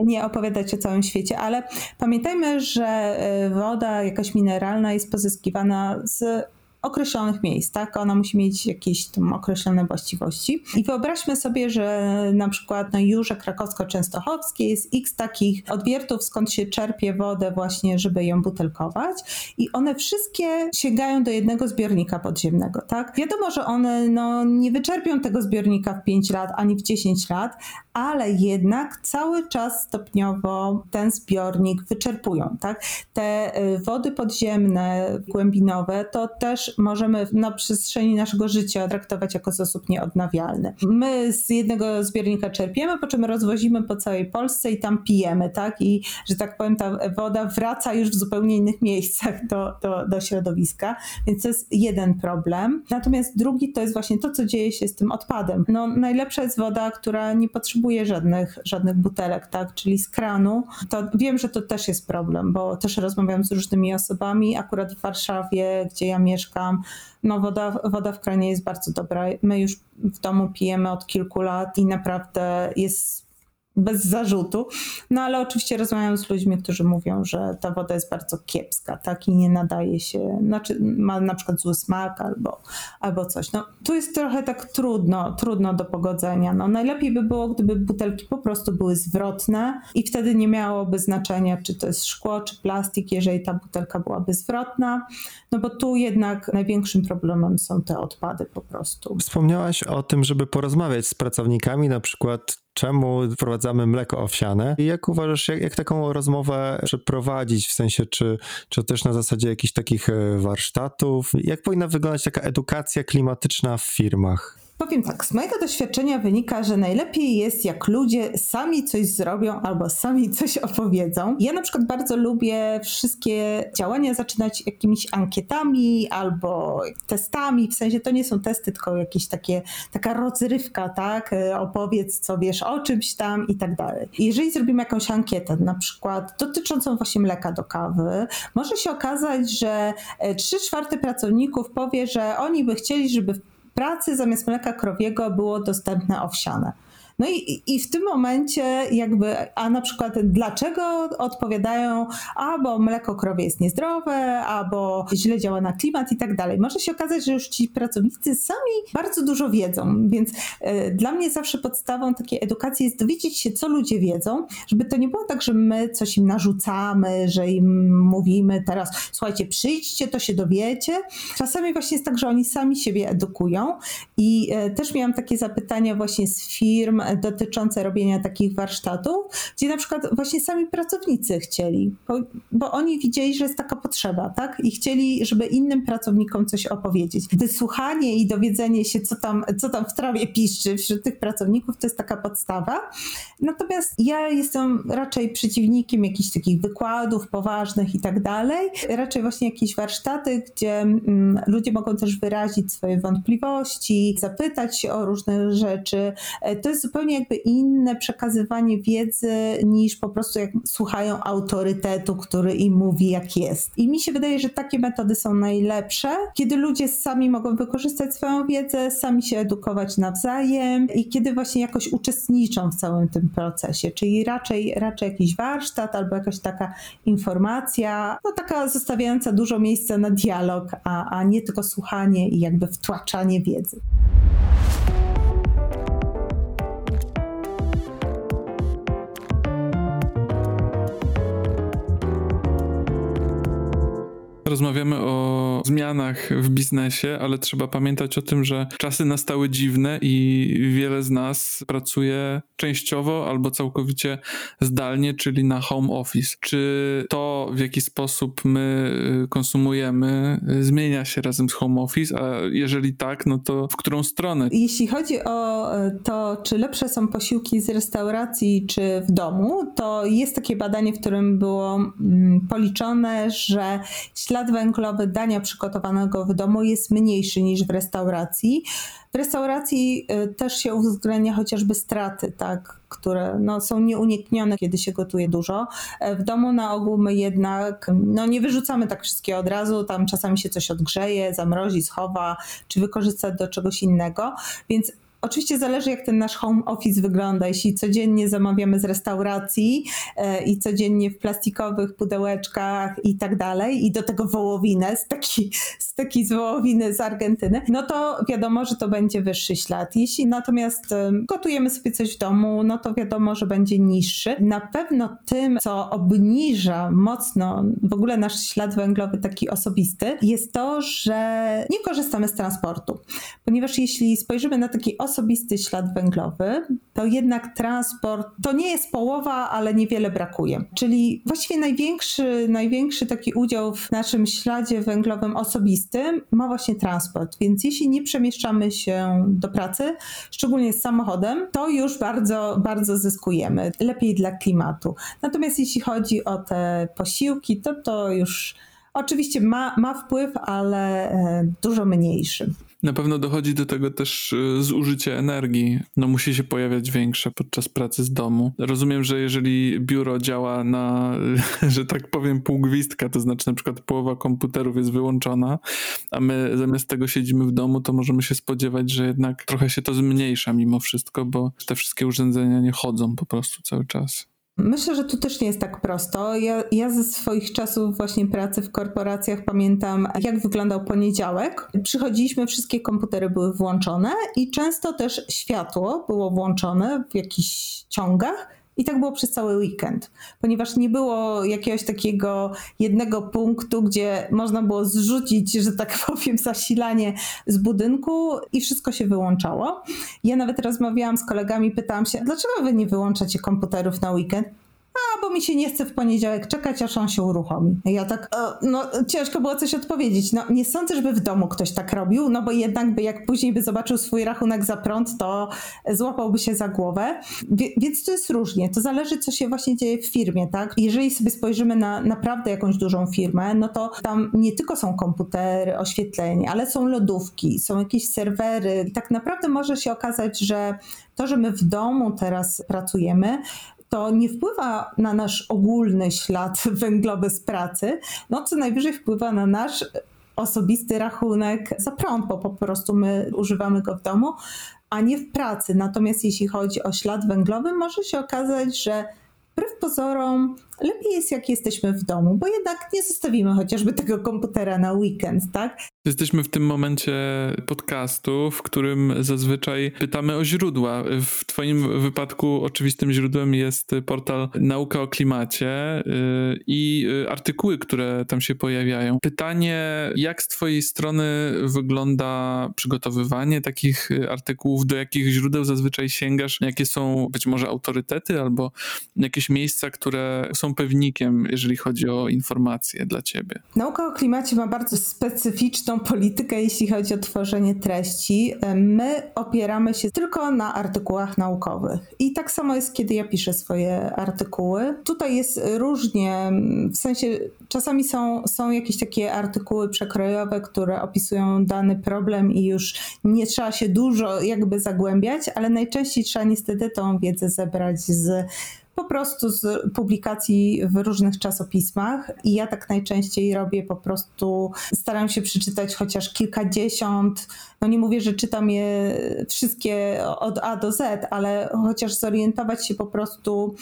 nie opowiadać o całym świecie, ale pamiętajmy, że e, woda jakaś mineralna jest pozyskiwana z określonych miejsc, tak? Ona musi mieć jakieś tam określone właściwości. I wyobraźmy sobie, że na przykład na Jurze Krakowsko-Częstochowskiej jest x takich odwiertów, skąd się czerpie wodę właśnie, żeby ją butelkować i one wszystkie sięgają do jednego zbiornika podziemnego, tak? Wiadomo, że one no, nie wyczerpią tego zbiornika w 5 lat ani w 10 lat, ale jednak cały czas stopniowo ten zbiornik wyczerpują, tak? Te y, wody podziemne, głębinowe, to też możemy na przestrzeni naszego życia traktować jako zasób nieodnawialny. My z jednego zbiornika czerpiemy, po czym rozwozimy po całej Polsce i tam pijemy, tak? I, że tak powiem, ta woda wraca już w zupełnie innych miejscach do, do, do środowiska, więc to jest jeden problem. Natomiast drugi to jest właśnie to, co dzieje się z tym odpadem. No, najlepsza jest woda, która nie potrzebuje żadnych, żadnych butelek, tak? Czyli z kranu. To wiem, że to też jest problem, bo też rozmawiam z różnymi osobami. Akurat w Warszawie, gdzie ja mieszkam, no woda, woda w kranie jest bardzo dobra. My już w domu pijemy od kilku lat i naprawdę jest bez zarzutu. No ale oczywiście rozmawiam z ludźmi, którzy mówią, że ta woda jest bardzo kiepska, tak i nie nadaje się, znaczy ma na przykład zły smak albo, albo coś. No tu jest trochę tak trudno, trudno do pogodzenia. No najlepiej by było, gdyby butelki po prostu były zwrotne i wtedy nie miałoby znaczenia, czy to jest szkło, czy plastik, jeżeli ta butelka byłaby zwrotna, no bo tu jednak największym problemem są te odpady po prostu. Wspomniałaś o tym, żeby porozmawiać z pracownikami, na przykład czemu wprowadzamy mleko owsiane? I jak uważasz, jak, jak taką rozmowę przeprowadzić, w sensie czy, czy też na zasadzie jakichś takich e, warsztatów, jak powinna wyglądać taka edukacja klimatyczna w firmach? Powiem tak, z mojego doświadczenia wynika, że najlepiej jest, jak ludzie sami coś zrobią albo sami coś opowiedzą. Ja na przykład bardzo lubię wszystkie działania zaczynać jakimiś ankietami albo testami, w sensie to nie są testy, tylko jakieś takie, taka rozrywka, tak? Opowiedz, co wiesz o czymś tam i tak dalej. Jeżeli zrobimy jakąś ankietę, na przykład dotyczącą właśnie mleka do kawy, może się okazać, że 3 czwarte pracowników powie, że oni by chcieli, żeby pracy zamiast mleka krowiego było dostępne owsiane. No i, i w tym momencie jakby, a na przykład dlaczego odpowiadają, albo mleko krowie jest niezdrowe, albo źle działa na klimat i tak dalej. Może się okazać, że już ci pracownicy sami bardzo dużo wiedzą, więc y, dla mnie zawsze podstawą takiej edukacji jest dowiedzieć się, co ludzie wiedzą, żeby to nie było tak, że my coś im narzucamy, że im mówimy teraz, słuchajcie, przyjdźcie, to się dowiecie. Czasami właśnie jest tak, że oni sami siebie edukują i y, też miałam takie zapytania właśnie z firm, dotyczące robienia takich warsztatów, gdzie na przykład właśnie sami pracownicy chcieli, bo, bo, oni widzieli, że jest taka potrzeba, tak? I chcieli, żeby innym pracownikom coś opowiedzieć. Wysłuchanie i dowiedzenie się, co tam, co tam w trawie piszczy wśród tych pracowników, to jest taka podstawa. Natomiast ja jestem raczej przeciwnikiem jakichś takich wykładów poważnych i tak dalej. Raczej właśnie jakieś warsztaty, gdzie mm, ludzie mogą też wyrazić swoje wątpliwości, zapytać się o różne rzeczy. E, to jest zupełnie jakby inne przekazywanie wiedzy niż po prostu jak słuchają autorytetu, który im mówi jak jest. I mi się wydaje, że takie metody są najlepsze, kiedy ludzie sami mogą wykorzystać swoją wiedzę, sami się edukować nawzajem i kiedy właśnie jakoś uczestniczą w całym tym procesie, czyli raczej, raczej jakiś warsztat albo jakaś taka informacja, no taka zostawiająca dużo miejsca na dialog, a, a nie tylko słuchanie i jakby wtłaczanie wiedzy. Rozmawiamy o zmianach w biznesie, ale trzeba pamiętać o tym, że czasy nastały dziwne i wiele z nas pracuje częściowo albo całkowicie zdalnie, czyli na home office. Czy to, w jaki sposób my y, konsumujemy, y, zmienia się razem z home office, a jeżeli tak, no to w którą stronę? Jeśli chodzi o y, to, czy lepsze są posiłki z restauracji, czy w domu, to jest takie badanie, w którym było mm, policzone, że ślad ślad węglowy dania przygotowanego w domu jest mniejszy niż w restauracji. W restauracji y, też się uwzględnia chociażby straty, tak, które no, są nieuniknione, kiedy się gotuje dużo. E, w domu na ogół my jednak no, nie wyrzucamy tak wszystkiego od razu, tam czasami się coś odgrzeje, zamrozi, schowa, czy wykorzysta do czegoś innego, więc Oczywiście zależy, jak ten nasz home office wygląda. Jeśli codziennie zamawiamy z restauracji e, i codziennie w plastikowych pudełeczkach i tak dalej, i do tego wołowinę z takiej z, taki z wołowiny z Argentyny, no to wiadomo, że to będzie wyższy ślad. Jeśli natomiast gotujemy sobie coś w domu, no to wiadomo, że będzie niższy. Na pewno tym, co obniża mocno w ogóle nasz ślad węglowy taki osobisty, jest to, że nie korzystamy z transportu. Ponieważ jeśli spojrzymy na taki osobisty ślad węglowy, to jednak transport to nie jest połowa, ale niewiele brakuje. Czyli właściwie największy, największy taki udział w naszym śladzie węglowym osobistym ma właśnie transport. Więc jeśli nie przemieszczamy się do pracy, szczególnie z samochodem, to już bardzo, bardzo zyskujemy. Lepiej dla klimatu. Natomiast jeśli chodzi o te posiłki, to to już oczywiście ma, ma wpływ, ale e, dużo mniejszy. Na pewno dochodzi do tego też e, zużycie energii. No musi się pojawiać większe podczas pracy z domu. Rozumiem, że jeżeli biuro działa na, że tak powiem, pół gwizdka, to znaczy na przykład połowa komputerów jest wyłączona, a my zamiast tego siedzimy w domu, to możemy się spodziewać, że jednak trochę się to zmniejsza mimo wszystko, bo te wszystkie urządzenia nie chodzą po prostu cały czas. Myślę, że tu też nie jest tak prosto. Ja, ja ze swoich czasów właśnie pracy w korporacjach pamiętam, jak wyglądał poniedziałek. Przychodziliśmy, wszystkie komputery były włączone i często też światło było włączone w jakichś ciągach i tak było przez cały weekend, ponieważ nie było jakiegoś takiego jednego punktu, gdzie można było zrzucić, że tak powiem, zasilanie z budynku i wszystko się wyłączało. Ja nawet rozmawiałam z kolegami, pytałam się, dlaczego wy nie wyłączacie komputerów na weekend? A bo mi się nie chce w poniedziałek czekać, aż on się uruchomi. Ja tak, e, no ciężko było coś odpowiedzieć. No nie sądzę, żeby w domu ktoś tak robił, no bo jednak by jak później by zobaczył swój rachunek za prąd, to złapałby się za głowę. Więc to jest różnie. To zależy, co się właśnie dzieje w firmie, tak? Jeżeli sobie spojrzymy na naprawdę jakąś dużą firmę, no to tam nie tylko są komputery, oświetlenie, ale są lodówki, są jakieś serwery. Tak naprawdę może się okazać, że to, że my w domu teraz pracujemy, to nie wpływa na nasz ogólny ślad węglowy z pracy, no co najwyżej wpływa na nasz osobisty rachunek za prąd, bo po prostu my używamy go w domu, a nie w pracy. Natomiast jeśli chodzi o ślad węglowy, może się okazać, że wbrew pozorom lepiej jest, jak jesteśmy w domu, bo jednak nie zostawimy chociażby tego komputera na weekend, tak? Jesteśmy w tym momencie podcastu, w którym zazwyczaj pytamy o źródła. W Twoim wypadku oczywistym źródłem jest portal Nauka o Klimacie y, i artykuły, które tam się pojawiają. Pytanie, jak z Twojej strony wygląda przygotowywanie takich artykułów, do jakich źródeł zazwyczaj sięgasz, jakie są być może autorytety albo jakieś miejsca, które są pewnikiem, jeżeli chodzi o informacje dla Ciebie? Nauka o klimacie ma bardzo specyficzną politykę, jeśli chodzi o tworzenie treści. My opieramy się tylko na artykułach naukowych. I tak samo jest, kiedy ja piszę swoje artykuły. Tutaj jest różnie, w sensie czasami są, są jakieś takie artykuły przekrojowe, które opisują dany problem i już nie trzeba się dużo jakby zagłębiać, ale najczęściej trzeba niestety tą wiedzę zebrać z po prostu z publikacji w różnych czasopismach i ja tak najczęściej robię po prostu, staram się przeczytać chociaż kilkadziesiąt, no nie mówię, że czytam je wszystkie od A do Z, ale chociaż zorientować się po prostu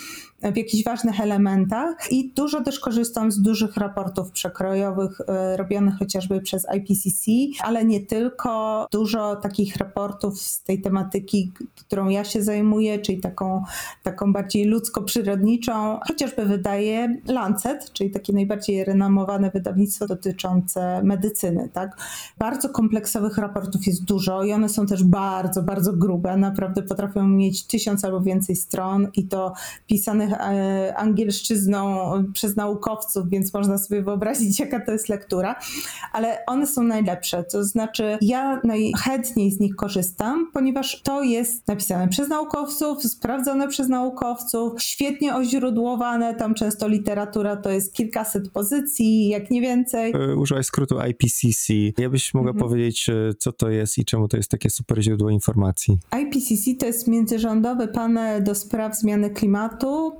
w jakichś ważnych elementach i dużo też korzystam z dużych raportów przekrojowych e, robionych chociażby przez IPCC, ale nie tylko. Dużo takich raportów z tej tematyki, którą ja się zajmuję, czyli taką, taką bardziej ludzko-przyrodniczą, chociażby wydaje Lancet, czyli takie najbardziej renomowane wydawnictwo dotyczące medycyny. Tak? Bardzo kompleksowych raportów jest dużo i one są też bardzo, bardzo grube. Naprawdę potrafią mieć tysiąc albo więcej stron i to pisanych E, angielszczyzną przez naukowców, więc można sobie wyobrazić, jaka to jest lektura, ale one są najlepsze. To znaczy, ja najchętniej z nich korzystam, ponieważ to jest napisane przez naukowców, sprawdzone przez naukowców, świetnie oźródłowane. Tam często literatura to jest kilkaset pozycji, jak nie więcej. E, użyłaś skrótu IPCC. Ja byś mogła mhm. powiedzieć, e, co to jest i czemu to jest takie super źródło informacji? IPCC to jest międzyrządowy panel do spraw zmiany klimatu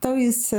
to jest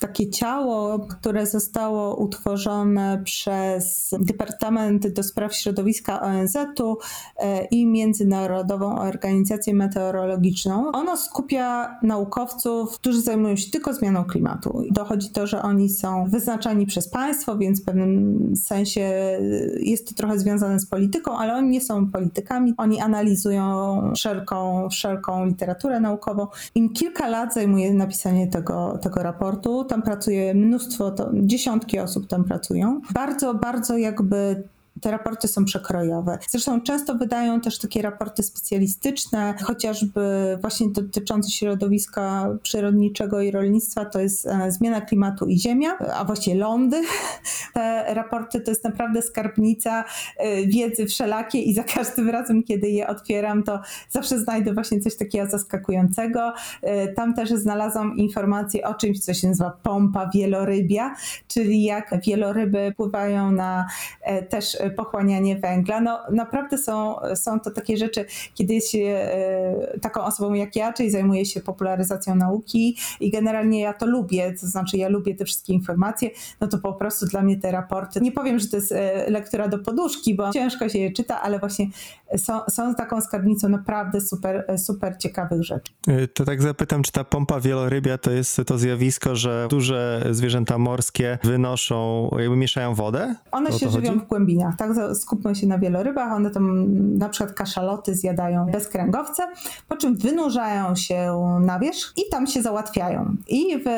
takie ciało, które zostało utworzone przez Departament do Spraw Środowiska ONZ-u e, i Międzynarodową Organizację Meteorologiczną. Ono skupia naukowców, którzy zajmują się tylko zmianą klimatu. Dochodzi to, że oni są wyznaczani przez państwo, więc w pewnym sensie jest to trochę związane z polityką, ale oni nie są politykami. Oni analizują wszelką, wszelką literaturę naukową. Im kilka lat zajmuje napisanie tego, tego raportu. Tam pracuje mnóstwo, to, dziesiątki osób tam pracują. Bardzo, bardzo jakby te raporty są przekrojowe. Zresztą często wydają też takie raporty specjalistyczne, chociażby właśnie dotyczące środowiska przyrodniczego i rolnictwa, to jest e, zmiana klimatu i ziemia, a właściwie lądy. Te raporty to jest naprawdę skarbnica e, wiedzy wszelakiej i za każdym razem, kiedy je otwieram, to zawsze znajdę właśnie coś takiego zaskakującego. E, tam też znalazłam informacje o czymś, co się nazywa pompa wielorybia, czyli jak wieloryby pływają na też pochłanianie węgla. No naprawdę są, są to takie rzeczy, kiedy jest się e, taką osobą jak ja, czyli zajmuję się popularyzacją nauki i generalnie ja to lubię, to znaczy ja lubię te wszystkie informacje, no to po prostu dla mnie te raporty, nie powiem, że to jest e, lektura do poduszki, bo ciężko się je czyta, ale właśnie są, są taką skarbnicą naprawdę super, super ciekawych rzeczy. E, to tak zapytam, czy ta pompa wielorybia to jest to zjawisko, że duże zwierzęta morskie wynoszą, jakby mieszają wodę? One się żywią w głębinach tak? Skupmy się na wielorybach, one tam na przykład kaszaloty zjadają bezkręgowce, po czym wynurzają się na wierzch i tam się załatwiają. I w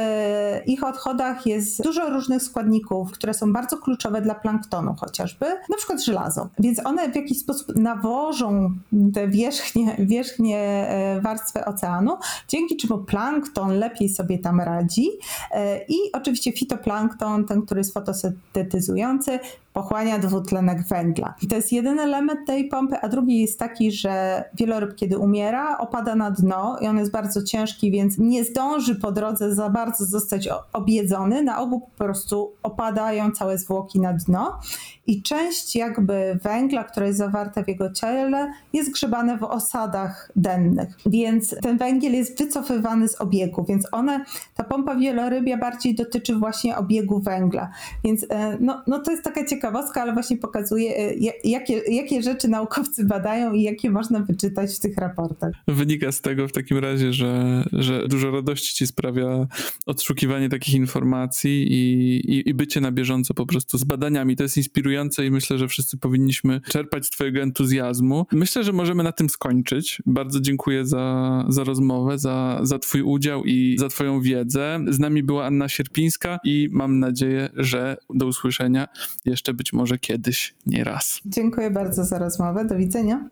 ich odchodach jest dużo różnych składników, które są bardzo kluczowe dla planktonu chociażby, na przykład żelazo. Więc one w jakiś sposób nawożą te wierzchnie, wierzchnie e, oceanu, dzięki czemu plankton lepiej sobie tam radzi. E, i oczywiście fitoplankton, ten, który jest fotosyntetyzujący, pochłania dwutlenek węgla. I to jest jeden element tej pompy, a drugi jest taki, że wieloryb, kiedy umiera, opada na dno i on jest bardzo ciężki, więc nie zdąży po drodze za bardzo zostać objedzony. Na ogół po prostu opadają całe zwłoki na dno i część jakby węgla, która jest zawarta w jego ciele, jest grzebane w osadach dennych. Więc ten węgiel jest wycofywany z obiegu, więc one, ta pompa wielorybia bardziej dotyczy właśnie obiegu węgla. Więc e, no, no to jest taka ciekawostka, ale właśnie pokazuje, e, jakie, jakie rzeczy naukowcy badają i jakie można wyczytać w tych raportach. Wynika z tego w takim razie, że, że dużo radości ci sprawia odszukiwanie takich informacji i, i, i bycie na bieżąco po prostu z badaniami. To jest inspirujące i myślę, że wszyscy powinniśmy czerpać z Twojego entuzjazmu. Myślę, że możemy na tym skończyć. Bardzo dziękuję za, za rozmowę, za, za Twój udział i za Twoją wiedzę. Z nami była Anna Sierpińska i mam nadzieję, że do usłyszenia jeszcze być może kiedyś, nie raz. Dziękuję bardzo za rozmowę. Do widzenia.